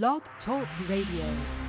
Blog Talk Radio.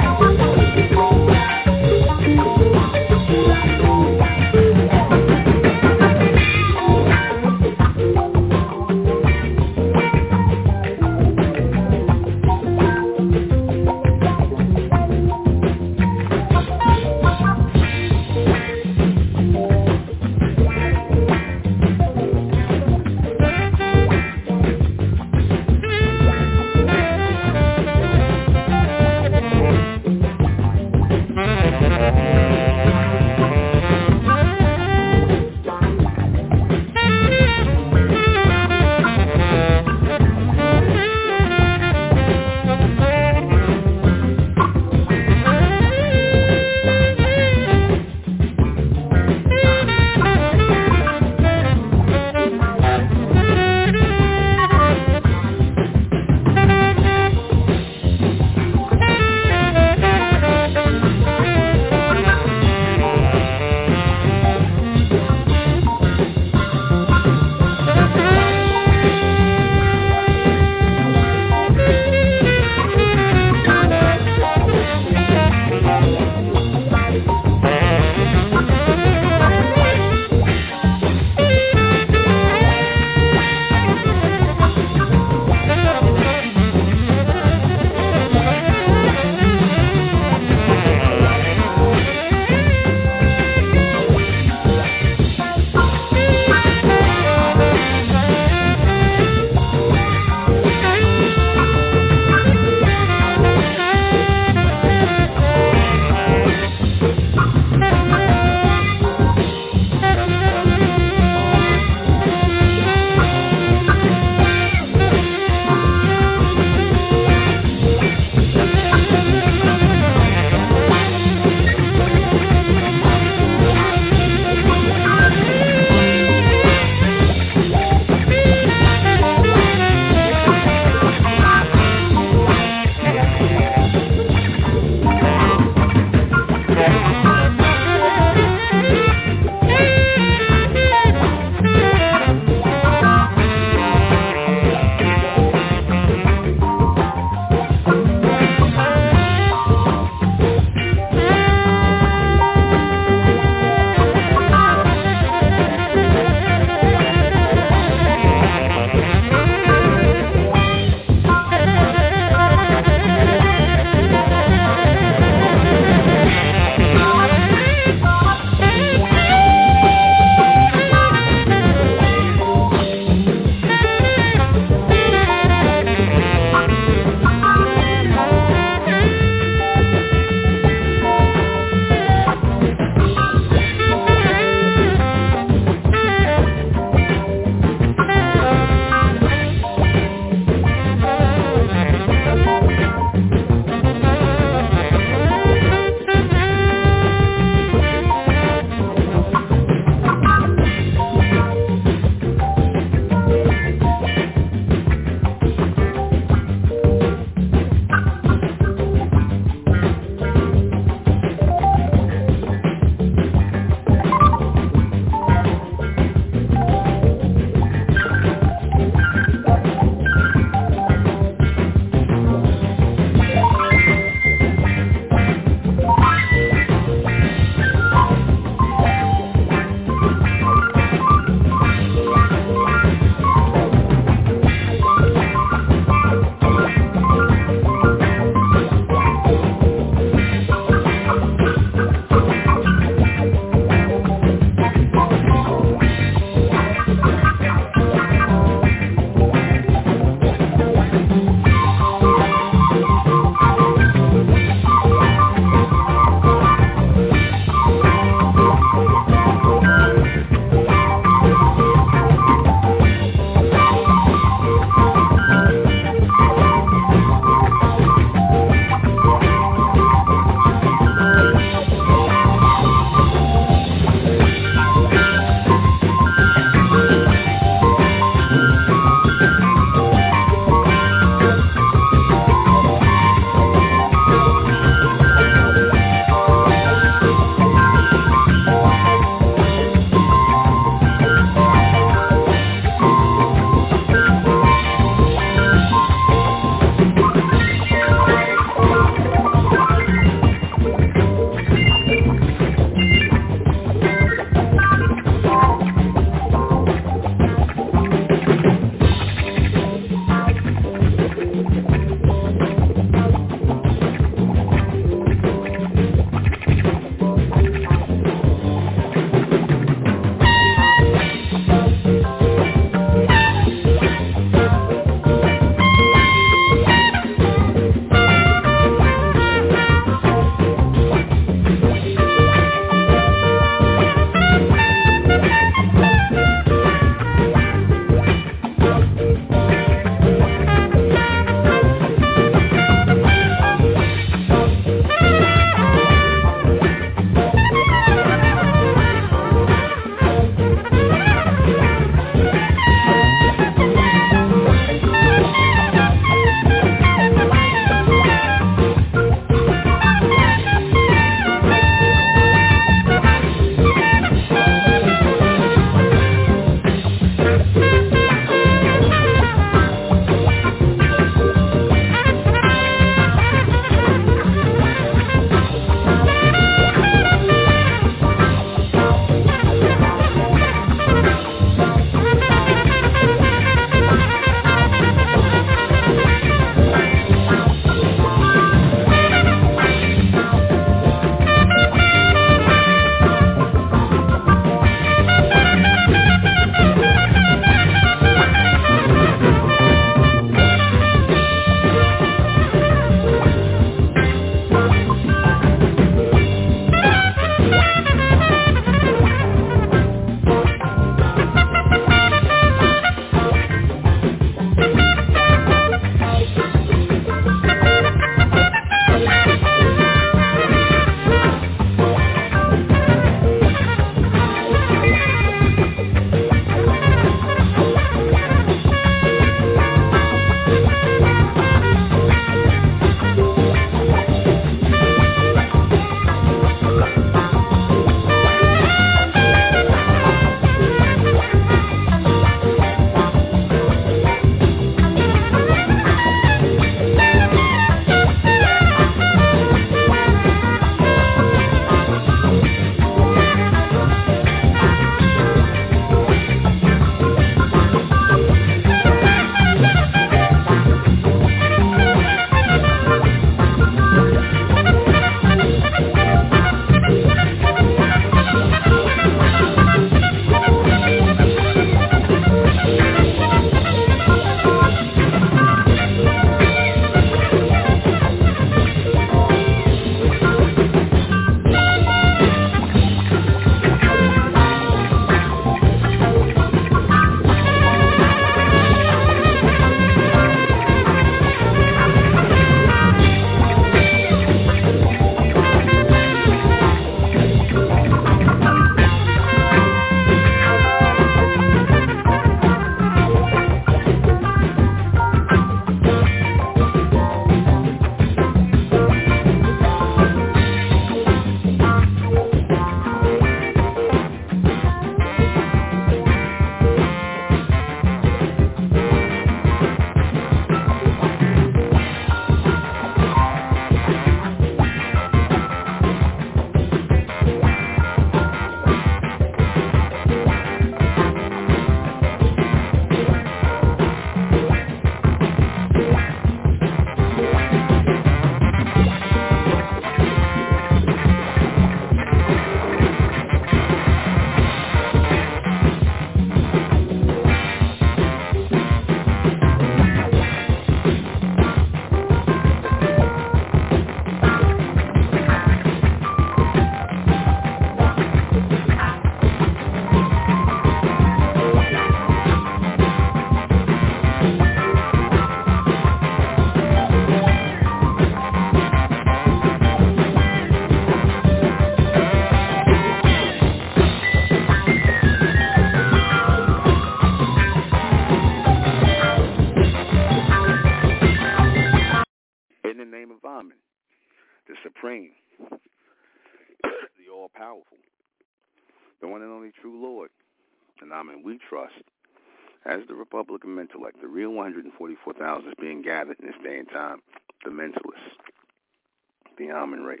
Amen race,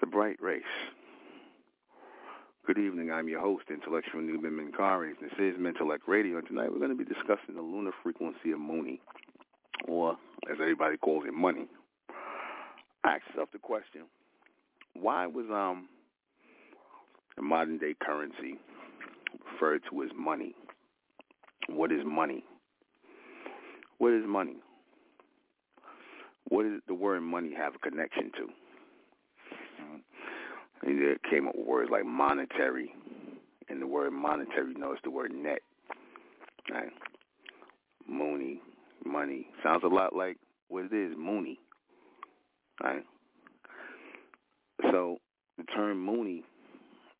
the bright race. Good evening. I'm your host, Intellectual Nuben Menkarayzz. This is Mentellect Radio, and tonight we're going to be discussing the lunar frequency of Mooney, or as everybody calls it, money. I asked the question, why was um the modern day currency referred to as money? What is money? What is money? What does the word money have a connection to? Mm-hmm. And there came up with words like monetary, and the word monetary, you it's the word net. Right? Mooney, money. Sounds a lot like what it is, Mooney. Right? So the term Mooney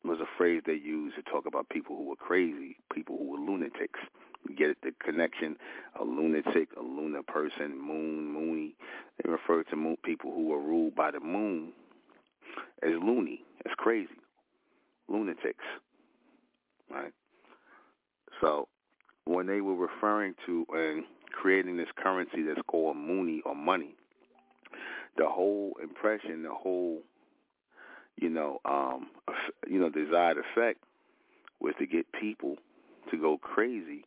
was a phrase they used to talk about people who were crazy, people who were lunatics. Get the connection, a lunatic, a lunar person, moon, moony. They refer to moon, people who are ruled by the moon as loony, as crazy, lunatics, right? So when they were referring to and creating this currency that's called mooney or money, the whole impression, the whole, you know, um, you know, desired effect was to get people to go crazy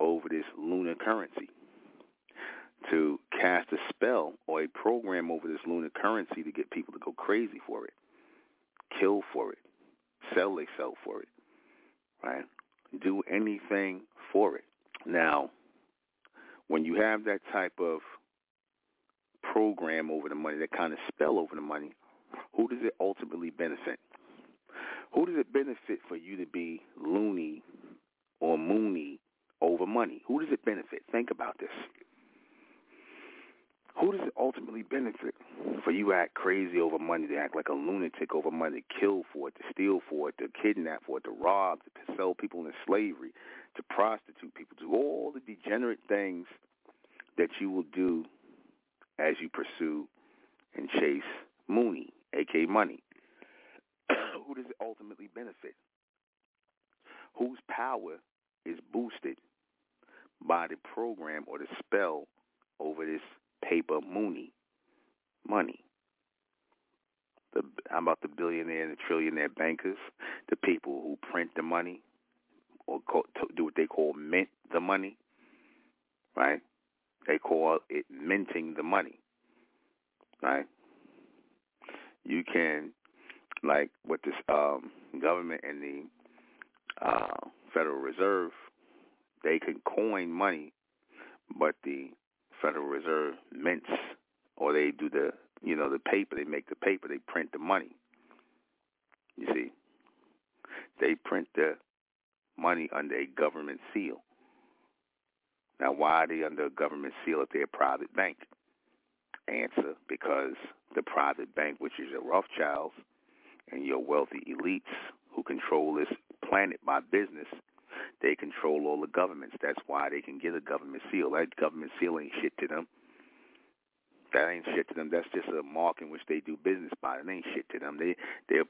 over this lunar currency, to cast a spell or a program over this lunar currency to get people to go crazy for it, kill for it, sell themselves for it, right? Do anything for it. Now, when you have that type of program over the money, that kind of spell over the money, who does it ultimately benefit? Who does it benefit for you to be loony or moony over money? Who does it benefit? Think about this. Who does it ultimately benefit for you to act crazy over money, to act like a lunatic over money, to kill for it, to steal for it, to kidnap for it, to rob, to sell people into slavery, to prostitute people, to all the degenerate things that you will do as you pursue and chase Mooney, aka money. Who does it ultimately benefit? Whose power is boosted by the program or the spell over this paper Mooney money? The, how about the billionaire and the trillionaire bankers, the people who print the money or call, do what they call mint the money, right? They call it minting the money, right? You can, like what this um, government and the uh, Federal Reserve, they can coin money, but the Federal Reserve mints or they do the you know the paper. They make the paper. They print the money. You see, they print the money under a government seal. Now, why are they under a government seal if they're a private bank? Answer, because the private bank, which is your Rothschilds and your wealthy elites who control this planet by business, they control all the governments. That's why they can get a government seal. That government seal ain't shit to them. That ain't shit to them. That's just a mark in which they do business by. It ain't shit to them. They they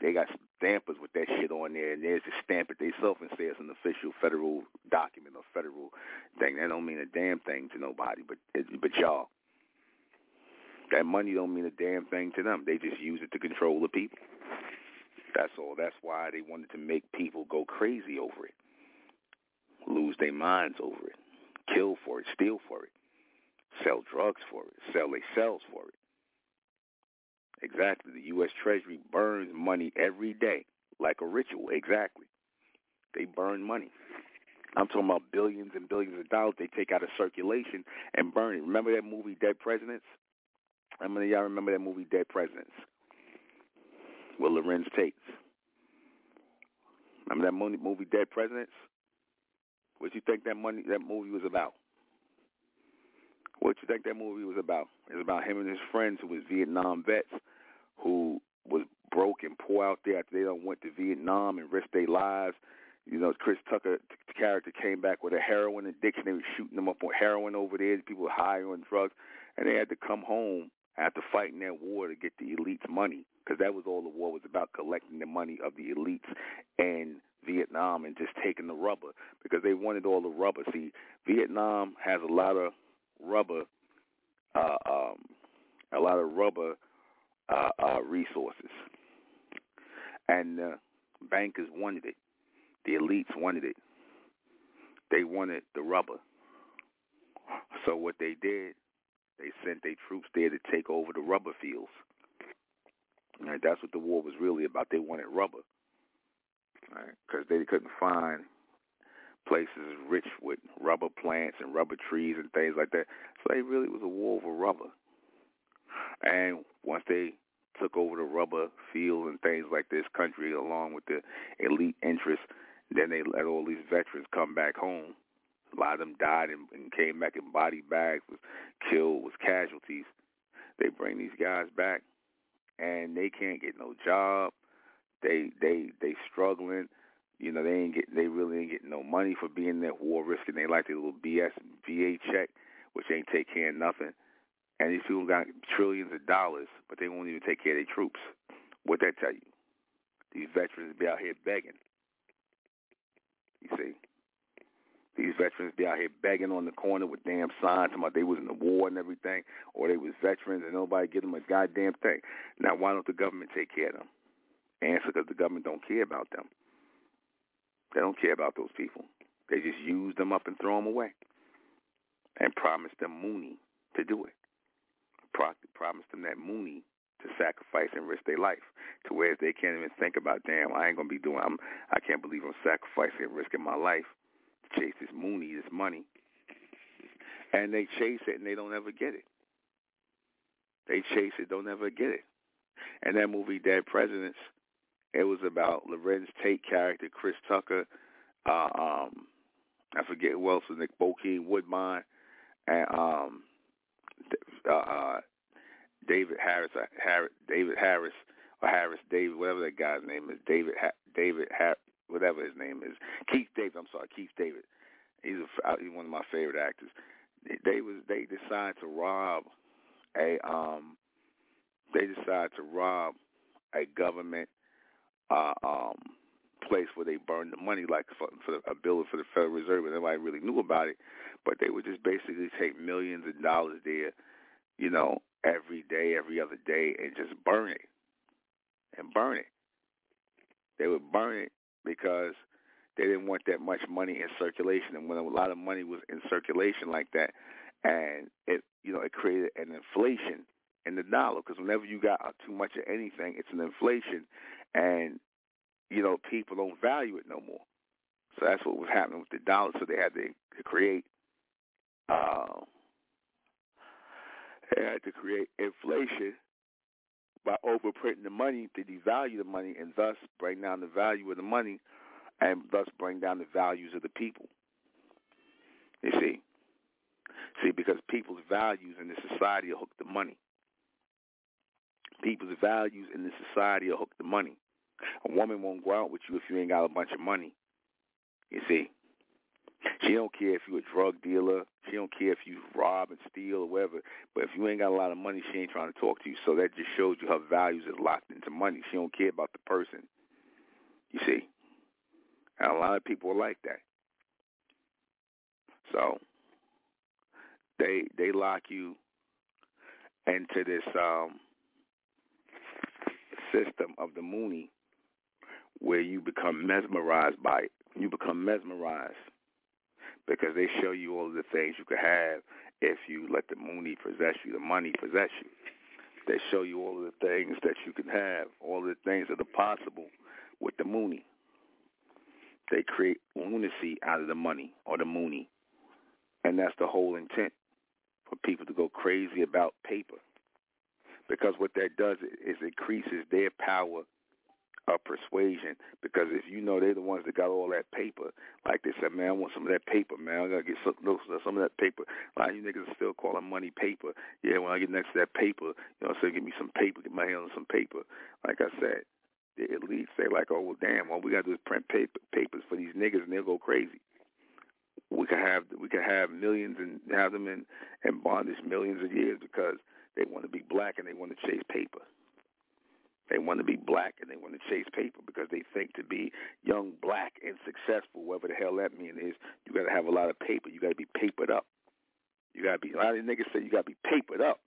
they got stampers with that shit on there, and there's a stamp it themselves and say it's an official federal document or federal thing. That don't mean a damn thing to nobody, but but y'all. That money don't mean a damn thing to them. They just use it to control the people. That's all. That's why they wanted to make people go crazy over it, lose their minds over it, kill for it, steal for it, sell drugs for it, sell their cells for it. Exactly. The U.S. Treasury burns money every day like a ritual. Exactly. They burn money. I'm talking about billions and billions of dollars they take out of circulation and burn it. Remember that movie Dead Presidents? How many of y'all remember that movie Dead Presidents? With Larenz Tate. Remember that movie Dead Presidents? What you think that money that movie was about? What you think that movie was about? It's about him and his friends who was Vietnam vets who was broke and poor out there after they done went to Vietnam and risked their lives. You know, Chris Tucker character came back with a heroin addiction. They were shooting them up on heroin over there. People were high on drugs, and they had to come home after fighting that war to get the elites' money, because that was all the war was about, collecting the money of the elites in Vietnam and just taking the rubber, because they wanted all the rubber. See, Vietnam has a lot of rubber, uh, um, a lot of rubber uh, uh, resources, and uh, bankers wanted it. The elites wanted it. They wanted the rubber. So what they did, they sent their troops there to take over the rubber fields. And that's what the war was really about. They wanted rubber, because right? they couldn't find places rich with rubber plants and rubber trees and things like that. So it really was a war over rubber. And once they took over the rubber fields and things like this country, along with the elite interests, then they let all these veterans come back home. A lot of them died and, and came back in body bags, was killed, was casualties. They bring these guys back, and they can't get no job. They they they struggling. You know they ain't get they really ain't getting no money for being there war risking. They like their little BS VA check, which ain't take care of nothing. And these people got trillions of dollars, but they won't even take care of their troops. What that tell you? These veterans be out here begging. You see, these veterans be out here begging on the corner with damn signs about they was in the war and everything, or they was veterans and nobody give them a goddamn thing. Now, why don't the government take care of them? Answer: Because the government don't care about them. They don't care about those people. They just use them up and throw them away, and promise them Mooney to do it. Pro- promise them that Mooney to sacrifice and risk their life to where they can't even think about, damn, I ain't gonna be doing. I'm, I can't believe I'm sacrificing and risking my life to chase this Mooney, this money, and they chase it and they don't ever get it. They chase it, don't ever get it. And that movie, Dead Presidents, it was about Larenz Tate character, Chris Tucker. Uh, um, I forget who else was Nick Bokeem Woodbine, and um, uh, uh, David Harris, uh, Harris, David Harris, or Harris David, whatever that guy's name is, David, ha- David, ha- whatever his name is, Keith David. I'm sorry, Keith David. He's, a, uh, he's one of my favorite actors. They was they decided to rob a um they decided to rob a government uh, um place where they burned the money like for, for a building for the Federal Reserve and nobody really knew about it but they would just basically take millions of dollars there you know every day, every other day, and just burn it and burn it. They would burn it because they didn't want that much money in circulation. And when a lot of money was in circulation like that, and it, you know, it created an inflation in the dollar because whenever you got too much of anything, it's an inflation, and you know, people don't value it no more. So that's what was happening with the dollar. So they had to, to create. Uh, they had to create inflation by overprinting the money to devalue the money and thus bring down the value of the money and thus bring down the values of the people. You see? See, because people's values in this society are hooked to money. People's values in this society are hooked to money. A woman won't go out with you if you ain't got a bunch of money. You see? She don't care if you a drug dealer. She don't care if you rob and steal or whatever. But if you ain't got a lot of money, she ain't trying to talk to you. So that just shows you her values is locked into money. She don't care about the person. You see, and a lot of people are like that. So they they lock you into this um, system of the Mooney, where you become mesmerized by it. You become mesmerized because they show you all the things you could have if you let the Mooney possess you, the money possess you. They show you all the things that you can have, all the things that are possible with the Mooney. They create lunacy out of the money or the Mooney. And that's the whole intent for people to go crazy about paper. Because what that does is increases their power of persuasion because if you know they're the ones that got all that paper, like they said, man, I want some of that paper, man. I gotta get some, some of that paper. A lot of you niggas are still calling money paper. Yeah, when I get next to that paper, you know, say give me some paper, get my hands on some paper. Like I said, the elites say like, oh well, damn, all we gotta do is print paper, papers for these niggas, and they'll go crazy. We could have we could have millions and have them in in bondage millions of years because They want to be black and they want to chase paper. They want to be black and they want to chase paper because they think to be young, black, and successful, whatever the hell that means is, you got to have a lot of paper. You got to be papered up. You got to be, a lot of niggas say you got to be papered up.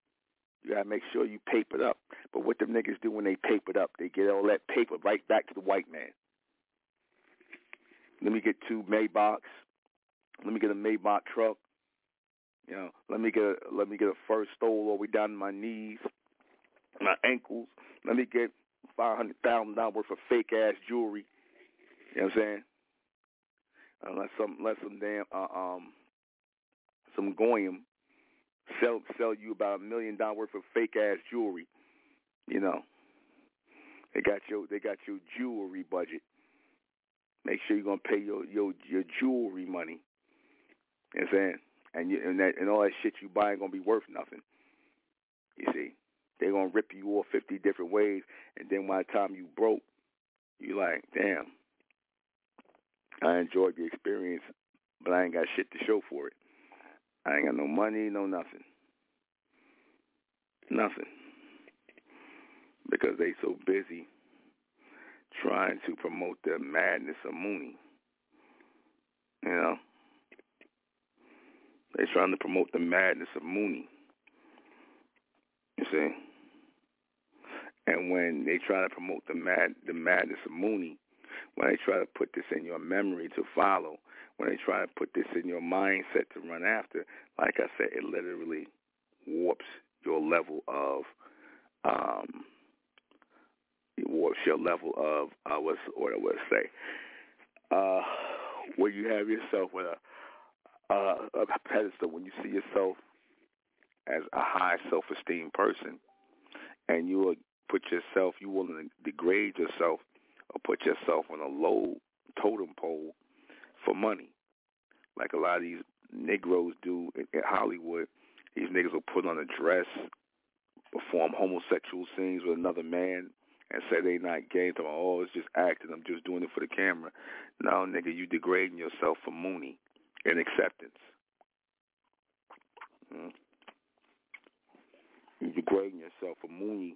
You got to make sure you papered up. But what them niggas do when they papered up, they get all that paper right back to the white man. Let me get two Maybachs. Let me get a Maybach truck. You know, let me get a, let me get a first stole all the way down to my knees, my ankles. Let me get five hundred thousand dollars worth of fake ass jewelry. You know what I'm saying? Unless some, unless some damn, uh, um, some goyim sell sell you about a million dollar worth of fake ass jewelry. You know, they got your they got your jewelry budget. Make sure you're gonna pay your your your jewelry money. You know what I'm saying? And you, and that and all that shit you buy ain't gonna be worth nothing. You see, they're gonna rip you off fifty different ways, and then by the time you broke, you like, damn, I enjoyed the experience, but I ain't got shit to show for it. I ain't got no money, no nothing. Nothing. Because they so busy trying to promote the madness of Mooney. You know? They're trying to promote the madness of Mooney. You see? And when they try to promote the mad the madness of Mooney, when they try to put this in your memory to follow, when they try to put this in your mindset to run after, like I said, it literally warps your level of um it warps your level of uh what's what I would say. Uh where you have yourself with a uh a pedestal when you see yourself as a high self esteem person and you put yourself you will degrade yourself or put yourself on a low totem pole for money. Like a lot of these Negroes do in, in Hollywood. These niggas will put on a dress, perform homosexual scenes with another man, and say they not gay. Talking, oh, it's just acting. I'm just doing it for the camera. No, nigga, you degrading yourself for Mooney and acceptance. Hmm? You degrading yourself for Mooney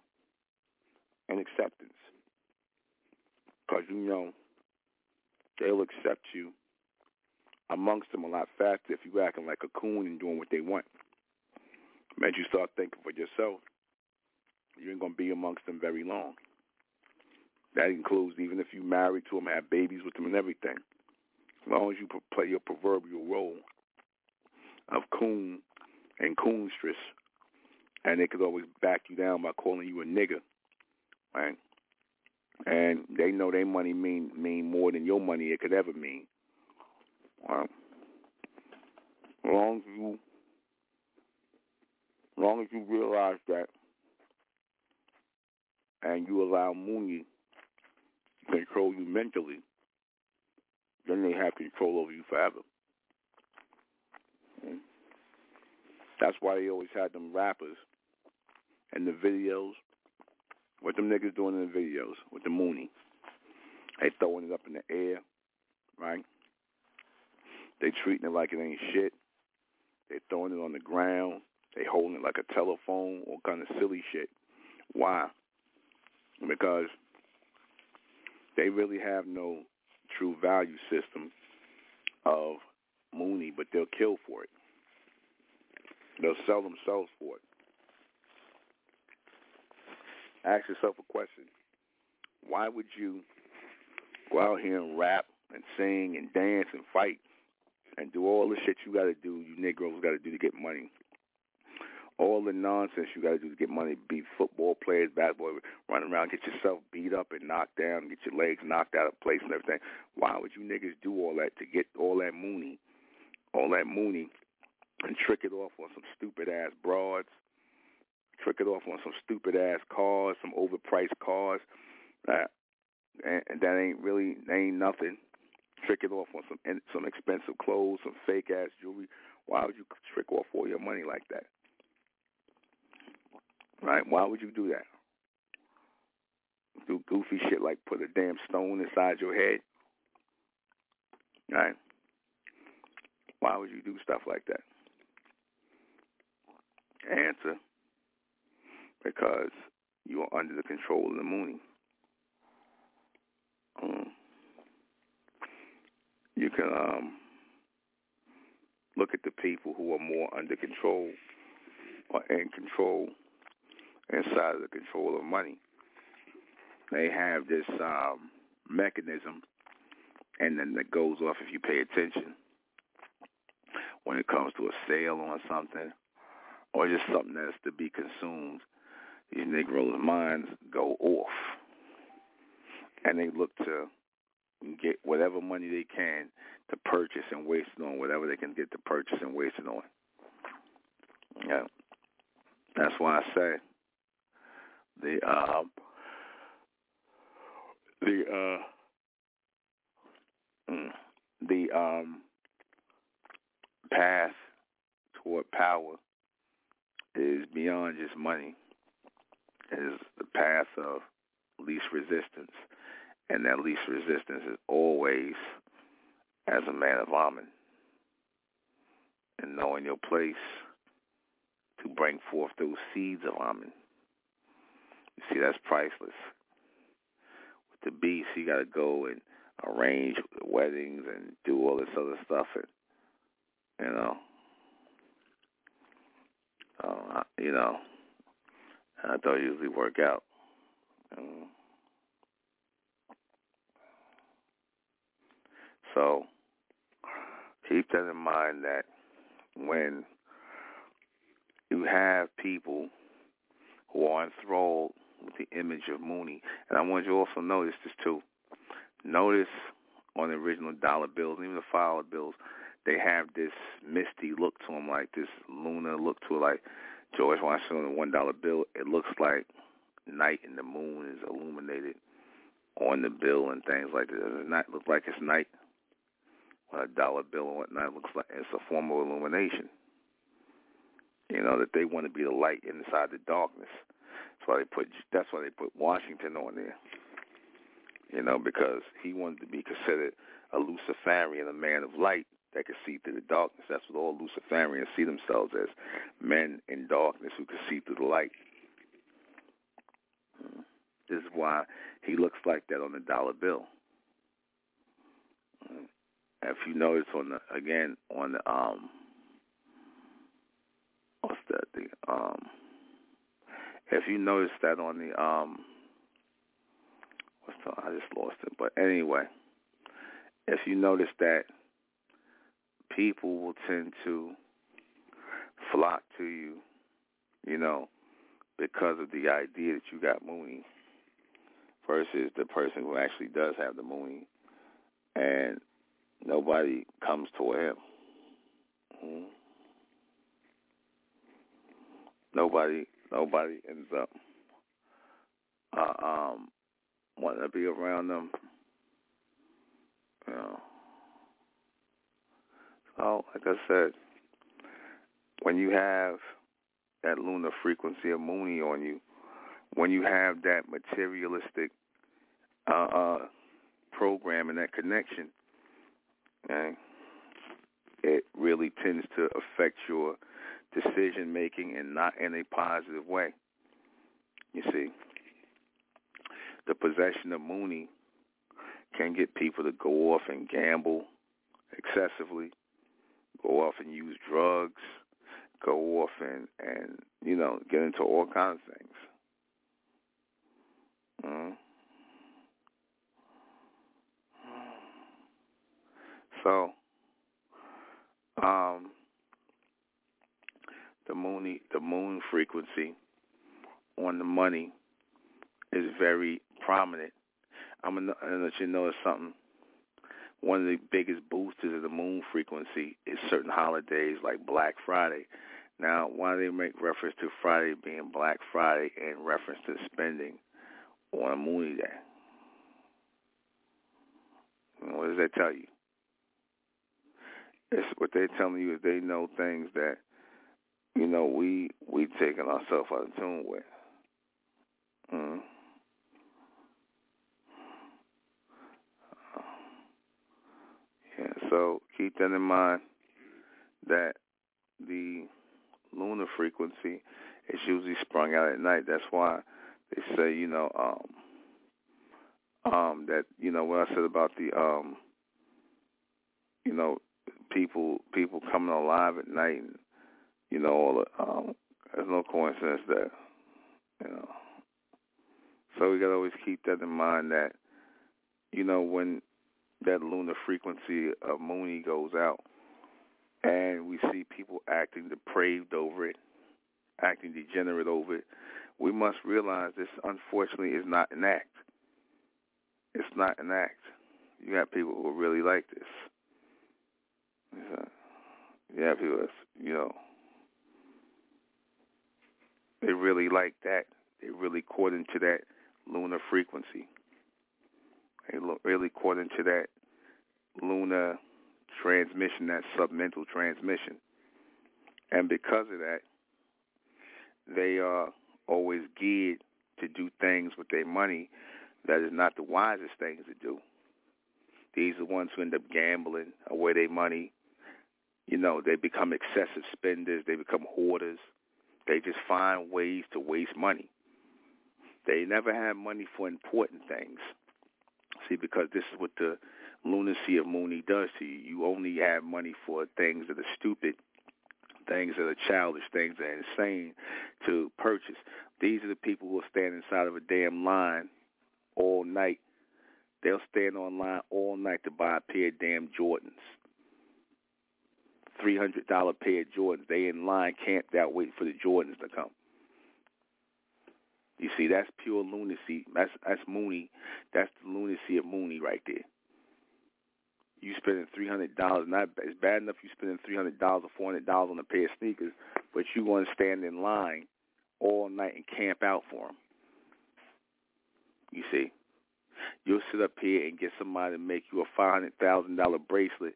and acceptance. Because you know they'll accept you amongst them a lot faster if you acting like a coon and doing what they want. Man, you start thinking for yourself, you ain't gonna be amongst them very long. That includes even if you married to them, have babies with them, and everything. As long as you play your proverbial role of coon and coonstress, and they could always back you down by calling you a nigger, right? And they know their money mean mean more than your money it could ever mean. Right? As long as you, as long as you realize that, and you allow Mooney to control you mentally, then they have control over you forever. Hmm? That's why they always had them rappers and the videos. What them niggas doing in the videos with the Mooney? They throwing it up in the air, right? They treating it like it ain't shit. They throwing it on the ground. They holding it like a telephone, all kind of silly shit. Why? Because they really have no true value system of Mooney, but they'll kill for it. They'll sell themselves for it. Ask yourself a question. Why would you go out here and rap and sing and dance and fight and do all the shit you got to do, you Negroes got to do to get money. All the nonsense you got to do to get money, be football players, basketball, run around, get yourself beat up and knocked down, get your legs knocked out of place and everything. Why would you niggas do all that to get all that mooney, all that mooney, and trick it off on some stupid ass broads, trick it off on some stupid ass cars, some overpriced cars, uh, and, that ain't really ain't nothing trick it off on some some expensive clothes, some fake ass jewelry. Why would you trick off all your money like that? Right? Why would you do that? Do goofy shit like put a damn stone inside your head. Right? Why would you do stuff like that? Answer. because you are under the control of the Mooney. Um, you can um, look at the people who are more under control or in control inside of the control of money. They have this um, mechanism, and then that goes off if you pay attention when it comes to a sale on something or just something that's to be consumed. These Negroes' minds go off, and they look to get whatever money they can to purchase and waste it on whatever they can get to purchase and waste it on. Yeah, that's why I say the um, the uh, mm, the um, path toward power is beyond just money. It is the path of least resistance, and that least resistance is always as a man of Amen and knowing your place to bring forth those seeds of Amen. See, that's priceless. With the beast, you got to go and arrange weddings and do all this other stuff, and you know, uh, you know, I don't usually work out. Um, so keep that in mind that when you have people who are enthralled with the image of Mooney, and I want you to also notice this too. Notice on the original dollar bills, even the five bills, they have this misty look to them, like this lunar look to it, like George Washington on the one dollar bill. It looks like night and the moon is illuminated on the bill and things like that. Does it not look like it's night? On a dollar bill and whatnot, looks like it's a form of illumination. You know that they want to be the light inside the darkness. Why they put. That's why they put Washington on there. You know, because he wanted to be considered a Luciferian, a man of light, that can see through the darkness. That's what all Luciferians see themselves as men in darkness who can see through the light. Hmm. This is why he looks like that on the dollar bill. Hmm. If you notice on the again on the um what's that the um if you notice that on the um what's the I just lost it but anyway if you notice that people will tend to flock to you, you know, because of the idea that you got Mooney versus the person who actually does have the Mooney and nobody comes toward him. Mm-hmm. Nobody nobody ends up uh, um wanting to be around them. You know. So, like I said, when you have that lunar frequency of Mooney on you, when you have that materialistic uh, uh, program and that connection, okay, it really tends to affect your decision making and not in a positive way. You see, the possession of Mooney can get people to go off and gamble excessively go off and use drugs, go off and and you know get into all kinds of things. Mm. So, um, the moon the moon frequency on the money is very prominent. I'm gonna, I'm gonna let you know something one of the biggest boosters of the moon frequency is certain holidays like Black Friday. Now, why do they make reference to Friday being Black Friday in reference to spending on a Mooney Day? What does that tell you? It's what they're telling you is they know things that you know we we taking ourselves out of tune with. Mm-hmm. So keep that in mind that the lunar frequency. It's usually sprung out at night. That's why they say, you know, um, um, that you know what I said about the, um, you know, people people coming alive at night, and you know, um, there's no coincidence that, you know. So we gotta always keep that in mind that, you know, when that lunar frequency of Mooney goes out, and we see people acting depraved over it, acting degenerate over it, we must realize this unfortunately is not an act. It's not an act. You got people who really like this. You have people that's, you know, they really like that. They really caught into that lunar frequency. They really caught into that lunar transmission, that submental transmission. And because of that, they are always geared to do things with their money that is not the wisest things to do. These are the ones who end up gambling away their money. You know, they become excessive spenders. They become hoarders. They just find ways to waste money. They never have money for important things. See, because this is what the lunacy of Mooney does to you. You only have money for things that are stupid, things that are childish, things that are insane to purchase. These are the people who will stand inside of a damn line all night. They'll stand online all night to buy a pair of damn Jordans. Three hundred dollar pair of Jordans. They in line camped out waiting for the Jordans to come. You see, that's pure lunacy. That's that's Mooney. That's the lunacy of Mooney right there you spending three hundred dollars. Not it's bad enough you spending three hundred dollars or four hundred dollars on a pair of sneakers, but you want to stand in line all night and camp out for them. You see, you'll sit up here and get somebody to make you a five hundred thousand dollar bracelet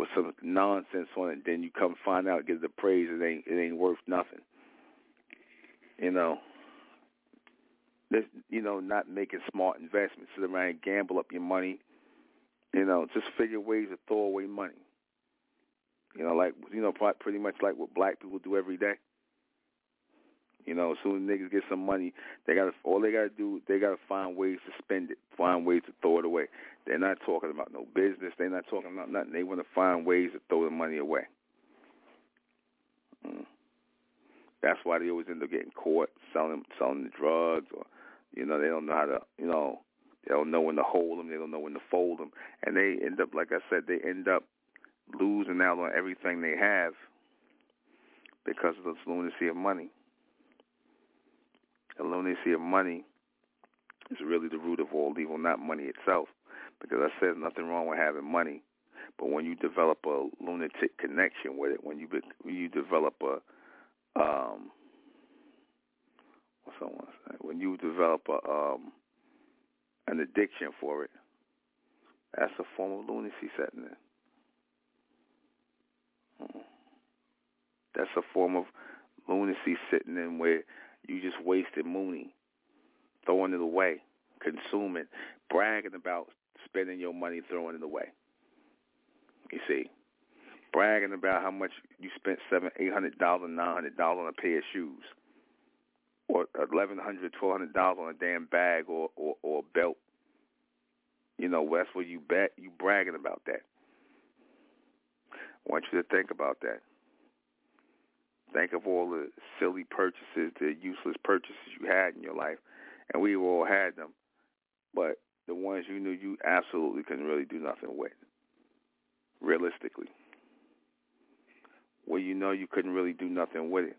with some nonsense on it. Then you come find out, get the praise, it ain't it ain't worth nothing. You know. This, you know, not making smart investments. Sit around and gamble up your money you know, just figure ways to throw away money. You know, like you know, pretty much like what black people do every day. You know, as soon as niggas get some money, they got all they got to do, they got to find ways to spend it, find ways to throw it away. They're not talking about no business. They're not talking about nothing. They want to find ways to throw the money away. Mm. That's why they always end up getting caught selling selling the drugs, or you know, they don't know how to, you know, they don't know when to hold them. They don't know when to fold them, and they end up, like I said, they end up losing out on everything they have because of this lunacy of money. Lunacy of money is really the root of all evil, not money itself. Because I said nothing wrong with having money, but when you develop a lunatic connection with it, when you when you develop a um, what's to say? When you develop a um, an addiction for it, that's a form of lunacy setting in. Hmm. That's a form of lunacy sitting in where you just wasted money, throwing it away, consuming, bragging about spending your money, throwing it away. You see, bragging about how much you spent seven, eight hundred dollars, nine hundred dollars on a pair of shoes or eleven hundred, twelve hundred dollars on a damn bag or, or or a belt. You know, that's what you bet you bragging about that. I want you to think about that. Think of all the silly purchases, the useless purchases you had in your life, and we all had them. But the ones you knew you absolutely couldn't really do nothing with, realistically. Well, you know you couldn't really do nothing with it.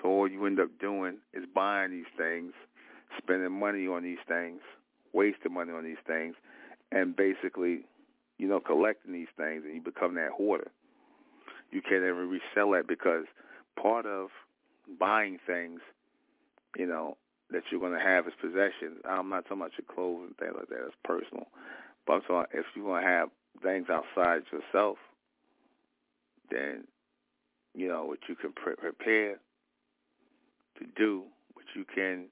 So all you end up doing is buying these things, spending money on these things, wasting money on these things, and basically, you know, collecting these things, and you become that hoarder. You can't ever resell that because part of buying things, you know, that you're going to have as possessions. I'm not talking about your clothes and things like that. It's personal. But I'm if going to have things outside yourself, then, you know, what you can pre- prepare to do, what you can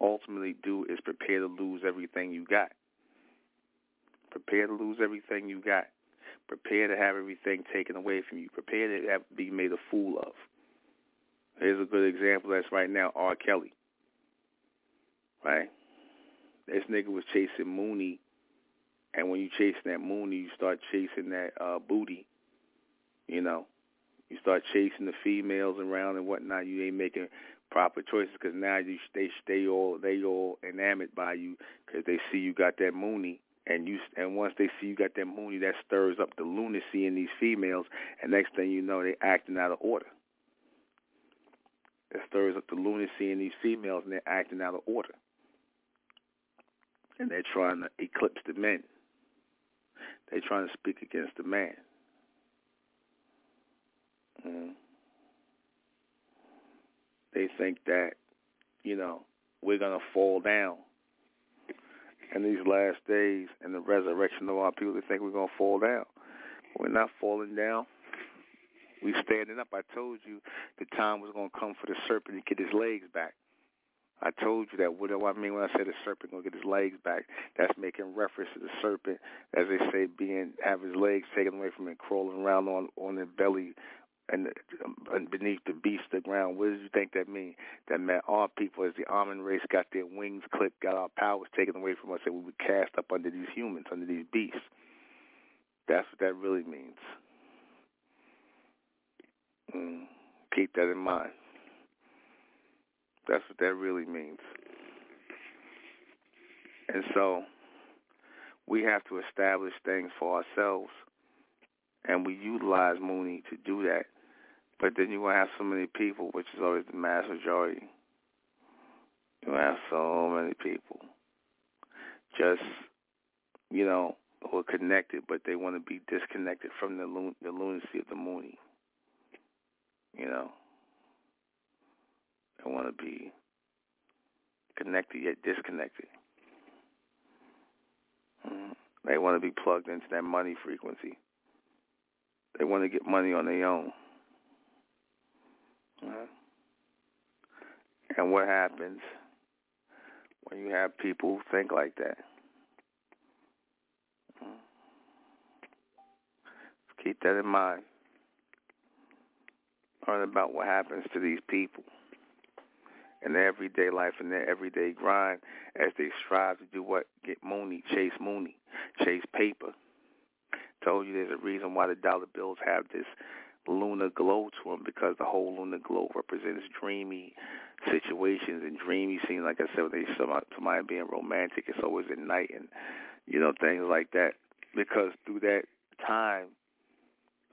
ultimately do is prepare to lose everything you got. Prepare to lose everything you got. Prepare to have everything taken away from you. Prepare to have, be made a fool of. Here's a good example. That's right now R. Kelly. Right. This nigga was chasing Mooney, and when you chasing that Mooney, you start chasing that uh, booty. You know, you start chasing the females around and whatnot. You ain't making proper choices because now you they they all they all enamored by you because they see you got that Mooney and you and once they see you got that Mooney, that stirs up the lunacy in these females, and next thing you know, they acting out of order. It stirs up the lunacy in these females, and they're acting out of order, and they're trying to eclipse the men. They're trying to speak against the man. Mm. They think that, you know, we're gonna fall down in these last days and the resurrection of our people, they think we're going to fall down. We're not falling down. We're standing up. I told you the time was going to come for the serpent to get his legs back. I told you that. What do I mean when I say the serpent going to get his legs back? That's making reference to the serpent, as they say, being have his legs taken away from him, crawling around on on their belly, and, and beneath the beast the ground. What does you think that mean? That meant our people, as the almond race, got their wings clipped, got our powers taken away from us, and we were cast up under these humans, under these beasts. That's what that really means. Mm. Keep that in mind. That's what that really means. And so we have to establish things for ourselves, and we utilize Mooney to do that. But then you will have so many people, which is always the mass majority. You have so many people just, you know, who are connected, but they want to be disconnected from the, lun- the lunacy of the Mooney. You know, they want to be connected yet disconnected. Mm. They want to be plugged into that money frequency. They want to get money on their own. Uh, and what happens when you have people who think like that? Keep that in mind. Learn about what happens to these people in their everyday life and their everyday grind as they strive to do what? Get Mooney, chase Mooney, chase paper. Told you there's a reason why the dollar bills have this lunar glow to them because the whole lunar glow represents dreamy situations and dreamy scenes. Like I said, when they somebody, somebody being romantic, it's always at night and you know things like that. Because through that time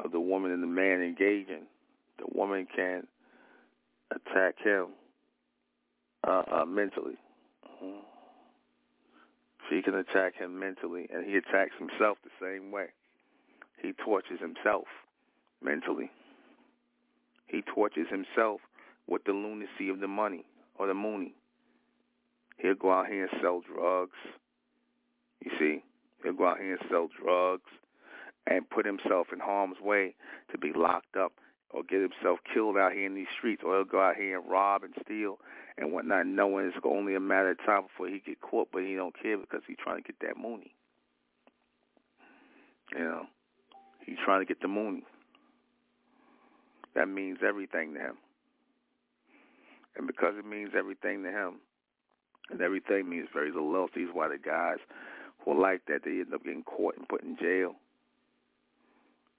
of the woman and the man engaging, the woman can attack him uh, uh, mentally. Mm-hmm. She can attack him mentally, and he attacks himself the same way. He tortures himself mentally. He tortures himself with the lunacy of the money or the mooney. He'll go out here and sell drugs. You see, he'll go out here and sell drugs and put himself in harm's way to be locked up or get himself killed out here in these streets, or he'll go out here and rob and steal and whatnot, knowing it's only a matter of time before he get caught, but he don't care because he's trying to get that mooney. You know, he's trying to get the mooney. That means everything to him. And because it means everything to him, and everything means very little else, these why the guys who are like that, they end up getting caught and put in jail.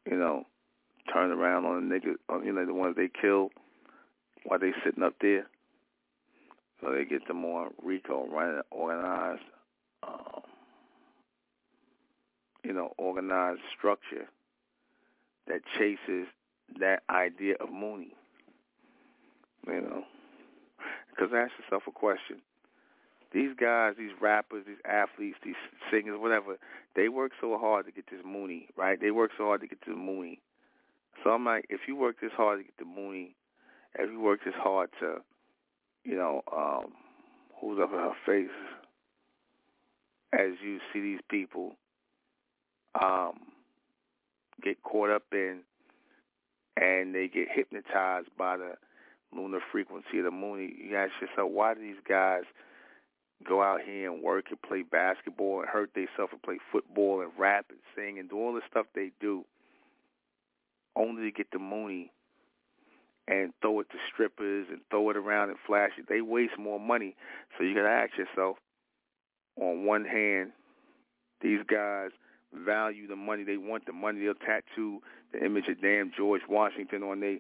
You know, turn around on the nigga, on, you know, the ones they killed while they sitting up there. So they get the more RICO, running organized, um, you know, organized structure that chases that idea of Mooney. You know, because ask yourself a question. These guys, these rappers, these athletes, these singers, whatever, they work so hard to get this Mooney, right? They work so hard to get this Mooney. So I'm like, if you work this hard to get the Mooney, if you work this hard to, you know, um, who's up in her face, as you see these people um, get caught up in and they get hypnotized by the lunar frequency of the moon. You ask yourself, why do these guys go out here and work and play basketball and hurt themselves and play football and rap and sing and do all the stuff they do only to get the Mooney and throw it to strippers and throw it around and flash it. They waste more money. So you got to ask yourself, on one hand, these guys value the money. They want the money. They'll tattoo the image of damn George Washington on their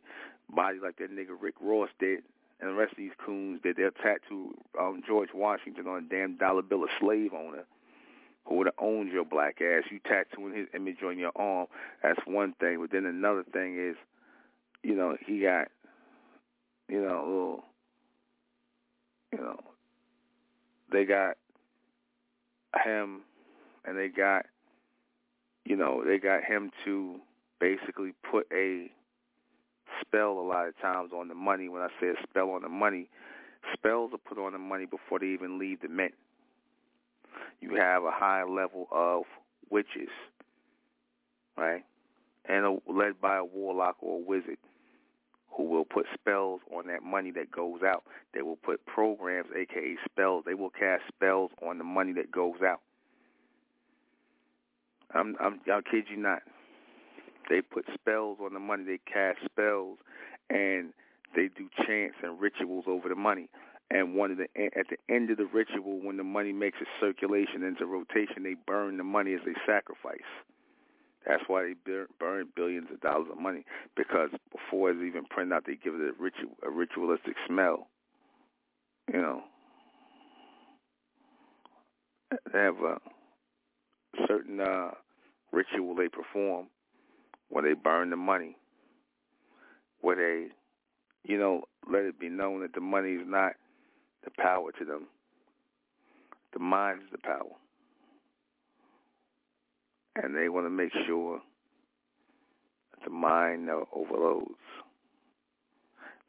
body like that nigga Rick Ross did. And the rest of these coons that they'll tattoo um, George Washington on a damn dollar bill, a slave owner who would have owned your black ass. You tattooing his image on your arm. That's one thing. But then another thing is, you know, he got, you know, a little, you know, they got him and they got, you know, they got him to basically put a spell a lot of times on the money. When I say a spell on the money, spells are put on the money before they even leave the mint. You have a high level of witches, right? And a, led by a warlock or a wizard who will put spells on that money that goes out. They will put programs, aka spells. They will cast spells on the money that goes out. I'm, I'm, I'll kid you not. They put spells on the money. They cast spells, and they do chants and rituals over the money. And one of the at the end of the ritual, when the money makes a circulation into rotation, they burn the money as a sacrifice. That's why they burn billions of dollars of money because before it's even printed out, they give it a, ritual, a ritualistic smell. You know, they have a certain uh, ritual they perform when they burn the money, where they, you know, let it be known that the money is not the power to them. The mind is the power. And they want to make sure that the mind never overloads,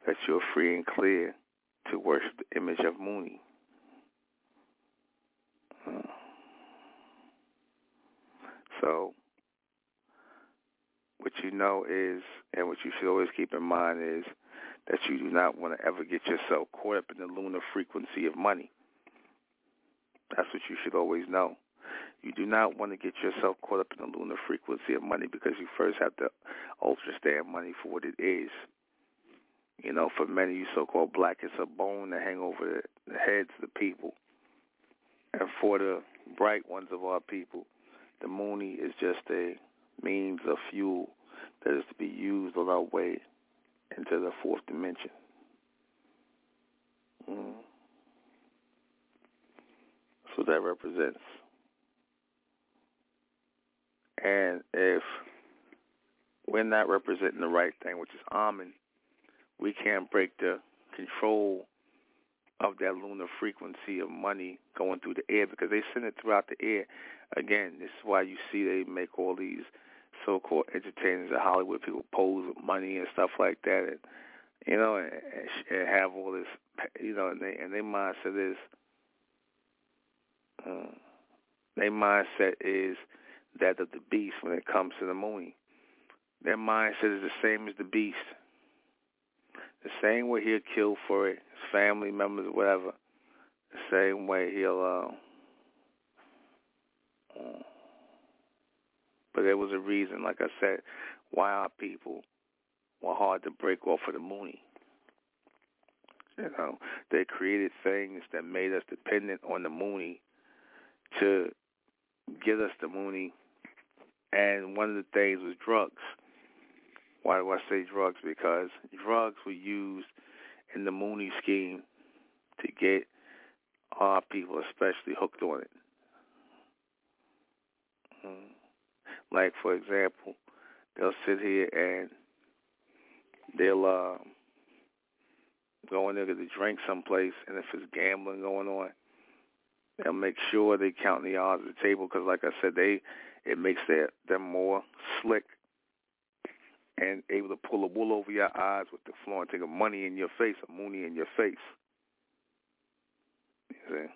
that you're free and clear to worship the image of Mooney. Hmm. So what you know is, and what you should always keep in mind is that you do not want to ever get yourself caught up in the lunar frequency of money. That's what you should always know. You do not want to get yourself caught up in the lunar frequency of money because you first have to understand money for what it is. You know, for many you so-called black, it's a bone to hang over the heads of the people. And for the bright ones of our people, the Mooney is just a means of fuel that is to be used on our way into the fourth dimension. Mm. So that represents. And if we're not representing the right thing, which is Amen, we can't break the control of that lunar frequency of money going through the air because they send it throughout the air. Again, this is why you see they make all these so-called entertainers at Hollywood people pose with money and stuff like that, and you know, and, and have all this, you know, and they and their mindset is, uh, their mindset is that of the beast when it comes to the Mooney. Their mindset is the same as the beast. The same way he'll kill for it, his family members, whatever. The same way he'll. Uh, uh, there was a reason, like I said, why our people were hard to break off of the Mooney. You know, they created things that made us dependent on the Mooney to get us the Mooney. And one of the things was drugs. Why do I say drugs? Because drugs were used in the Mooney scheme to get our people especially hooked on it. Mm. Like for example, they'll sit here and they'll uh, go in there to drink someplace, and if it's gambling going on, they'll make sure they count the odds at the table because, like I said, they it makes their them more slick and able to pull a wool over your eyes with the flaunting of money in your face, a mooney in your face. You see?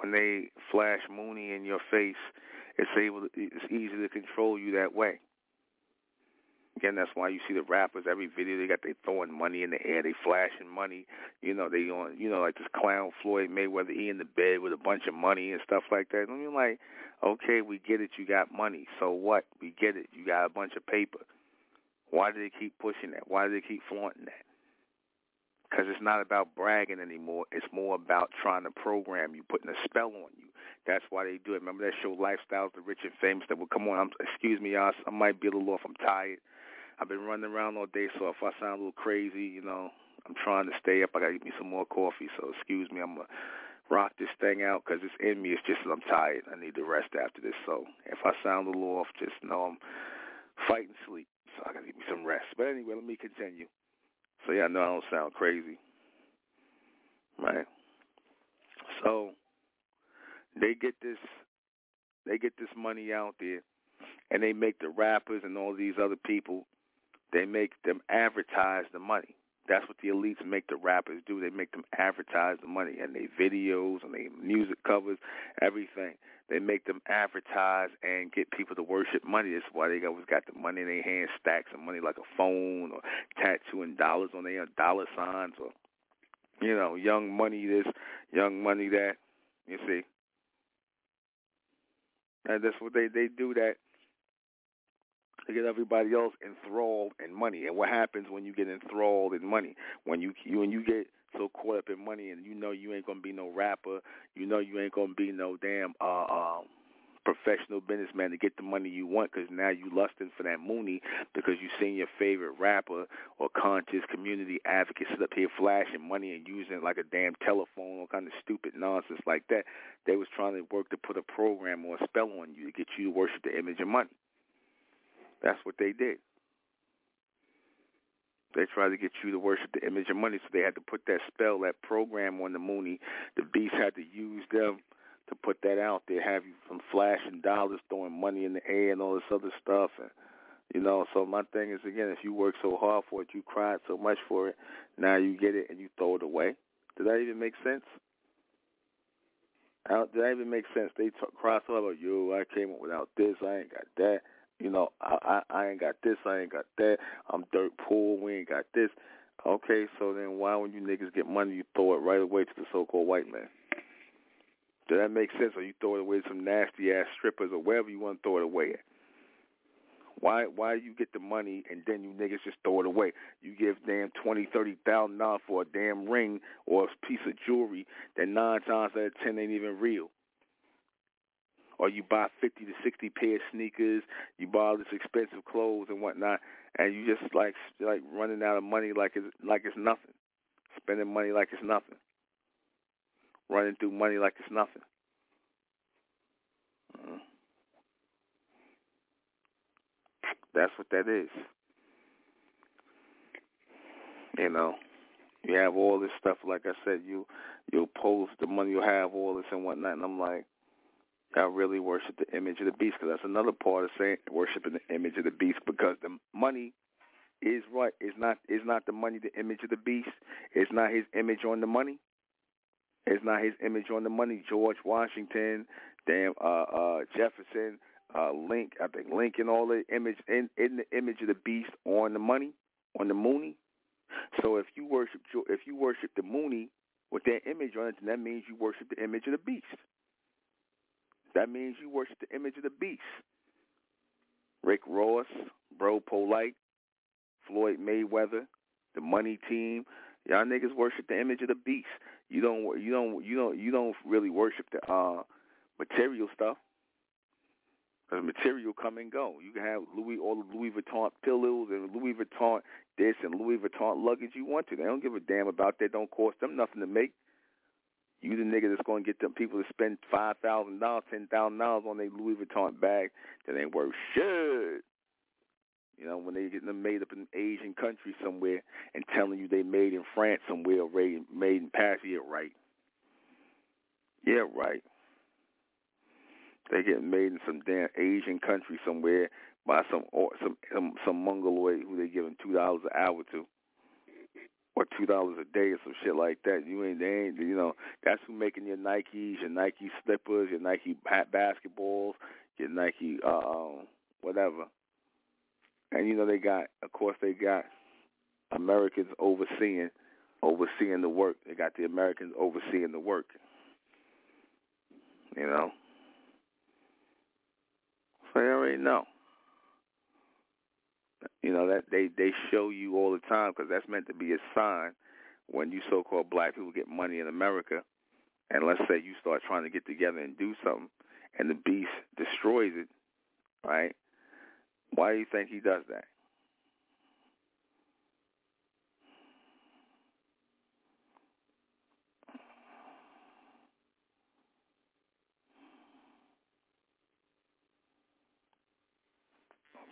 When they flash mooney in your face, it's able to, it's easy to control you that way. Again, that's why you see the rappers every video they got they throwing money in the air, they flashing money. You know they on you know like this clown Floyd Mayweather, he in the bed with a bunch of money and stuff like that. I mean like, okay, we get it, you got money. So what? We get it, you got a bunch of paper. Why do they keep pushing that? Why do they keep flaunting that? Because it's not about bragging anymore. It's more about trying to program you, putting a spell on you. That's why they do it. Remember that show, Lifestyles, the Rich and Famous, that would come on. I'm, excuse me, y'all. I might be a little off. I'm tired. I've been running around all day, so if I sound a little crazy, you know, I'm trying to stay up. I got to get me some more coffee, so excuse me. I'm to rock this thing out because it's in me. It's just that I'm tired. I need to rest after this. So if I sound a little off, just know I'm fighting sleep. So I got to get me some rest. But anyway, let me continue. So yeah, I know I don't sound crazy. Right? So they get this they get this money out there and they make the rappers and all these other people they make them advertise the money. That's what the elites make the rappers do. They make them advertise the money and their videos and their music covers, everything. They make them advertise and get people to worship money. That's why they always got the money in their hands, stacks of money like a phone or tattooing dollars on their dollar signs or, you know, young money this, young money that. You see, and that's what they they do that to get everybody else enthralled in money. And what happens when you get enthralled in money? When you, you when you get so caught up in money and you know you ain't gonna be no rapper, you know you ain't gonna be no damn uh um professional businessman to get the money you want because now you lusting for that mooney because you seen your favorite rapper or conscious community advocate sit up here flashing money and using it like a damn telephone, or kind of stupid nonsense like that. They was trying to work to put a program or a spell on you to get you to worship the image of money. That's what they did. They tried to get you to worship the image of money, so they had to put that spell, that program on the Mooney. The beast had to use them to put that out there, have you some flashing dollars, throwing money in the air, and all this other stuff. And you know, so my thing is again, if you work so hard for it, you cried so much for it, now you get it and you throw it away. Did that even make sense? How, did that even make sense? They talk, cry so about, yo, I came up without this, I ain't got that. You know, I, I I ain't got this, I ain't got that. I'm dirt poor, we ain't got this. Okay, so then why when you niggas get money you throw it right away to the so called white man? Does that make sense? Or you throw it away to some nasty ass strippers or wherever you want to throw it away at? Why why you get the money and then you niggas just throw it away? You give damn twenty, thirty thousand dollars for a damn ring or a piece of jewelry that nine times out of ten ain't even real or you buy fifty to sixty pair of sneakers, you buy all this expensive clothes and whatnot, and you just like like running out of money like it's like it's nothing, spending money like it's nothing, running through money like it's nothing. Mm. That's what that is. You know, you have all this stuff. Like I said, you you'll post the money, you have all this and whatnot, and I'm like, I really worship the image of the beast because that's another part of saying worshiping the image of the beast because the money is what is not is not the money the image of the beast. It's not his image on the money. It's not his image on the money. George Washington, damn uh, uh, Jefferson, uh, Link, I think Lincoln, all the image in, in the image of the beast on the money, on the Mooney. So if you worship if you worship the Mooney with that image on it, then that means you worship the image of the beast. That means you worship the image of the beast. Rick Ross, Bro Polite, Floyd Mayweather, the Money Team, y'all niggas worship the image of the beast. You don't, you don't, you don't, you don't really worship the uh, material stuff. Cause material come and go. You can have Louis all the Louis Vuitton pillows and Louis Vuitton this and Louis Vuitton luggage you want to. They don't give a damn about that. Don't cost them nothing to make. You the nigga that's gonna get them people to spend five thousand dollars, ten thousand dollars on their Louis Vuitton bag that ain't worth shit. You know, when they getting them made up in Asian country somewhere and telling you they made in France somewhere or made in Paris, yeah, right. Yeah, right. They get made in some damn Asian country somewhere by some or some some, some mongoloid who they giving two dollars an hour to or two dollars a day or some shit like that. You ain't, they ain't, you know, that's who making your Nikes, your Nike slippers, your Nike basketballs, your Nike, uh, um, whatever. And you know they got, of course, they got Americans overseeing, overseeing the work. They got the Americans overseeing the work. You know, so you already know. You know that they they show you all the time because that's meant to be a sign when you so-called black people get money in America, and let's say you start trying to get together and do something, and the beast destroys it, right? Why do you think he does that?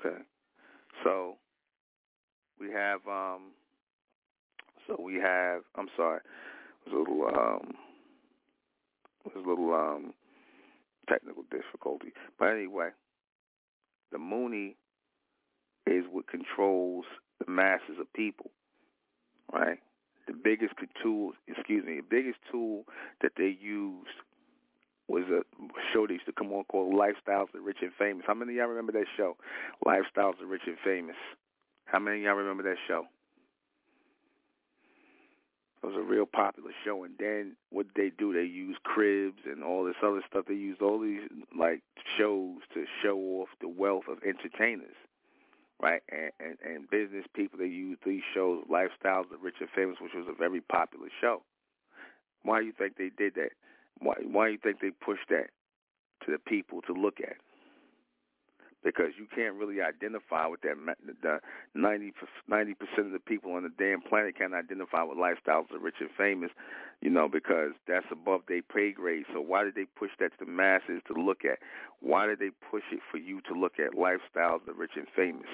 Okay. So we have um so we have I'm sorry, there's a little um there's a little um technical difficulty. But anyway, the Mooney is what controls the masses of people. Right? The biggest tool excuse me, the biggest tool that they used was a show that used to come on called Lifestyles of Rich and Famous. How many of y'all remember that show? Lifestyles of Rich and Famous. How many of y'all remember that show? It was a real popular show, and then what they do? They used cribs and all this other stuff. They used all these like shows to show off the wealth of entertainers, right? And and, and business people. They used these shows, Lifestyles of Rich and Famous, which was a very popular show. Why do you think they did that? Why why do you think they pushed that to the people to look at? Because you can't really identify with that. The 90 percent of the people on the damn planet can't identify with lifestyles of rich and famous, you know, because that's above their pay grade. So why did they push that to the masses to look at? Why did they push it for you to look at lifestyles of rich and famous?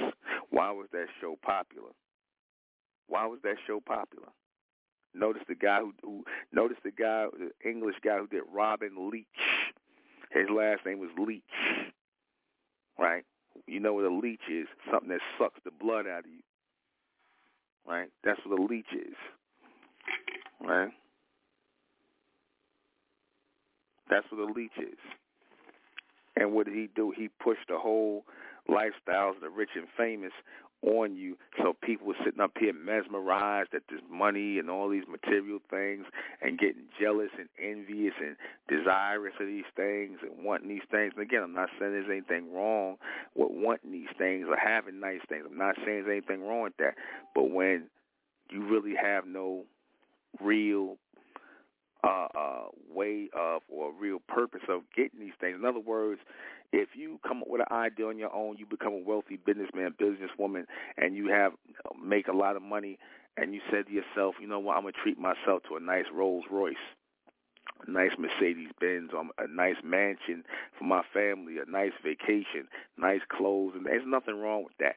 Why was that show popular? Why was that show popular? Notice the guy who, who notice the guy, the English guy who did Robin Leach. His last name was Leach, right? You know what a leech is? Something that sucks the blood out of you, right? That's what a leech is, right? That's what a leech is. And what did he do? He pushed the whole lifestyles of the rich and famous on you. So people were sitting up here mesmerized at this money and all these material things and getting jealous and envious and desirous of these things and wanting these things. And again, I'm not saying there's anything wrong with wanting these things or having nice things. I'm not saying there's anything wrong with that. But when you really have no real uh, uh, way of or real purpose of getting these things. In other words, if you come up with an idea on your own, you become a wealthy businessman, businesswoman, and you have make a lot of money, and you said to yourself, you know what, I'm gonna treat myself to a nice Rolls Royce, a nice Mercedes Benz, um, a nice mansion for my family, a nice vacation, nice clothes, and there's nothing wrong with that.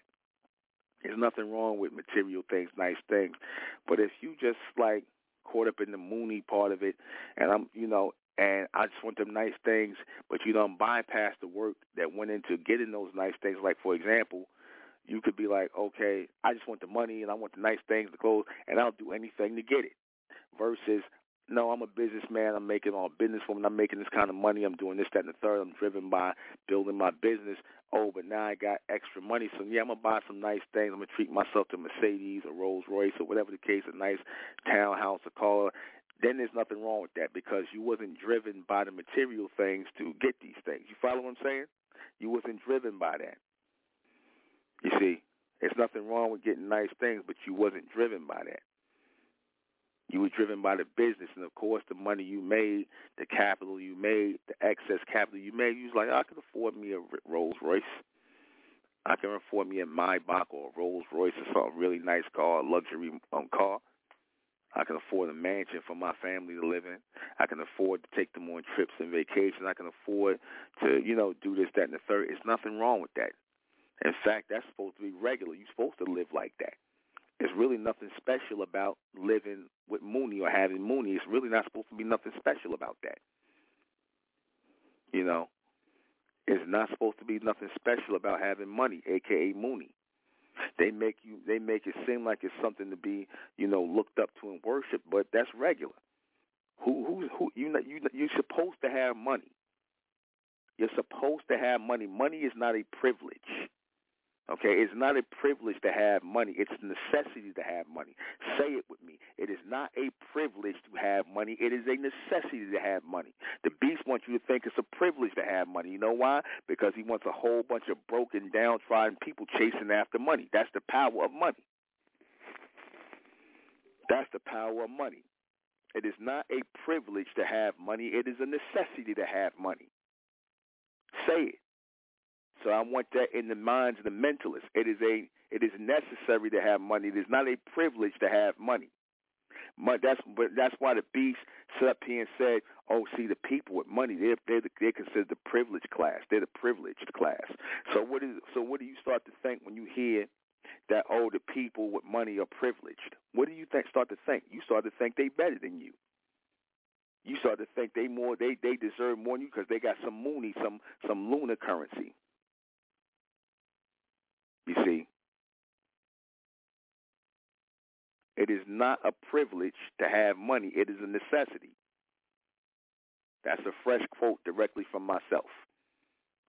There's nothing wrong with material things, nice things, but if you just like caught up in the Mooney part of it, and I'm, you know, and I just want them nice things, but you don't bypass the work that went into getting those nice things. Like for example, you could be like, okay, I just want the money and I want the nice things, the clothes, and I'll do anything to get it. Versus no, I'm a businessman. I'm making all businesswoman. I'm making this kind of money. I'm doing this, that, and the third. I'm driven by building my business. Oh, but now I got extra money, so yeah, I'm gonna buy some nice things. I'm gonna treat myself to Mercedes or Rolls Royce or whatever the case, a nice townhouse, a car. Then there's nothing wrong with that because you wasn't driven by the material things to get these things. You follow what I'm saying? You wasn't driven by that. You see, there's nothing wrong with getting nice things, but you wasn't driven by that. You were driven by the business, and of course, the money you made, the capital you made, the excess capital you made. You was like, I can afford me a Rolls Royce. I can afford me a Maybach or a Rolls Royce or some really nice car, luxury um, car. I can afford a mansion for my family to live in. I can afford to take them on trips and vacations. I can afford to, you know, do this, that, and the third. It's nothing wrong with that. In fact, that's supposed to be regular. You're supposed to live like that. There's really nothing special about living with Mooney or having Mooney. It's really not supposed to be nothing special about that. You know, it's not supposed to be nothing special about having money, aka Mooney. They make you they make it seem like it's something to be, you know, looked up to and worshipped, but that's regular. Who who who you know you you're supposed to have money. You're supposed to have money. Money is not a privilege. Okay, it's not a privilege to have money. It's a necessity to have money. Say it with me. It is not a privilege to have money. It is a necessity to have money. The beast wants you to think it's a privilege to have money. You know why? Because he wants a whole bunch of broken, down, downtrodden people chasing after money. That's the power of money. That's the power of money. It is not a privilege to have money. It is a necessity to have money. Say it. So I want that in the minds of the mentalists. It is a it is necessary to have money. It is not a privilege to have money. But That's but that's why the beast stood up here and said, "Oh, see, the people with money, they're they're, they're considered the privileged class. They're the privileged class." So what is so what do you start to think when you hear that oh, the people with money are privileged? What do you think? Start to think. You start to think they better than you. You start to think they more they they deserve more than you because they got some mooney, some some lunar currency. You see, It is not a privilege to have money. It is a necessity. That's a fresh quote directly from myself.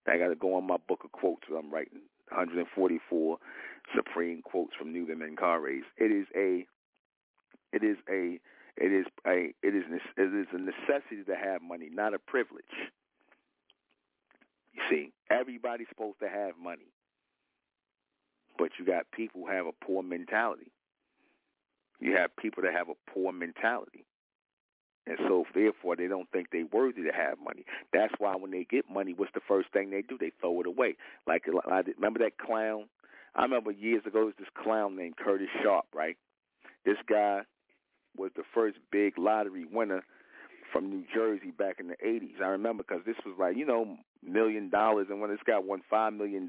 I got to go on my book of quotes that I'm writing. 144 supreme quotes from Nuben Menkarayzz. It is a, it is a, it is a, it is, it is a necessity to have money, not a privilege. You see, everybody's supposed to have money, but you got people who have a poor mentality. You have people that have a poor mentality. And so therefore they don't think they're worthy to have money. That's why when they get money, what's the first thing they do? They throw it away. Like remember that clown? I remember years ago there was this clown named Curtis Sharp, right? This guy was the first big lottery winner from New Jersey back in the 80s. I remember because this was like, you know, million dollars. And when this guy won $5 million,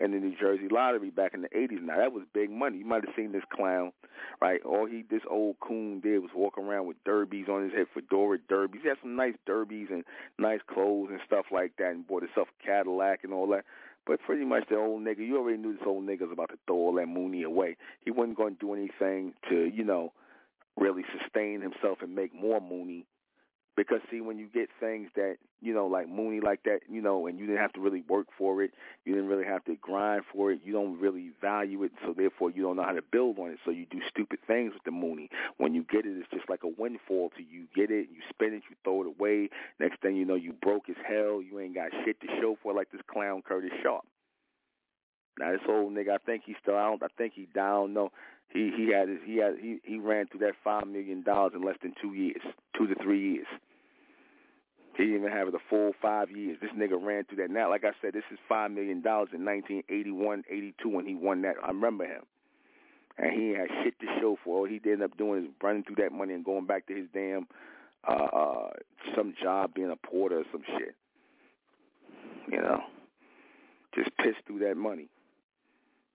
in the New Jersey lottery back in the 80s. Now, that was big money. You might have seen this clown, right? All he, this old coon did was walk around with derbies on his head, fedora derbies. He had some nice derbies and nice clothes and stuff like that and bought himself a Cadillac and all that. But pretty much the old nigga, you already knew this old nigga's about to throw all that money away. He wasn't going to do anything to, you know, really sustain himself and make more money because see, when you get things that you know, like Mooney, like that, you know, and you didn't have to really work for it, you didn't really have to grind for it, you don't really value it, so therefore you don't know how to build on it. So you do stupid things with the Mooney. When you get it, it's just like a windfall to you. Get it, you spend it, you throw it away. Next thing you know, you broke as hell. You ain't got shit to show for, like this clown Curtis Sharp. Now this old nigga, I think he's still out. I think he down. No, he he had his, he had he he ran through that five million dollars in less than two years, two to three years. He didn't even have a full five years. This nigga ran through that. Now, like I said, this is five million dollars in 1981, 82 when he won that. I remember him, and he had shit to show for. All he did end up doing is running through that money and going back to his damn uh, uh some job being a porter or some shit. You know, just pissed through that money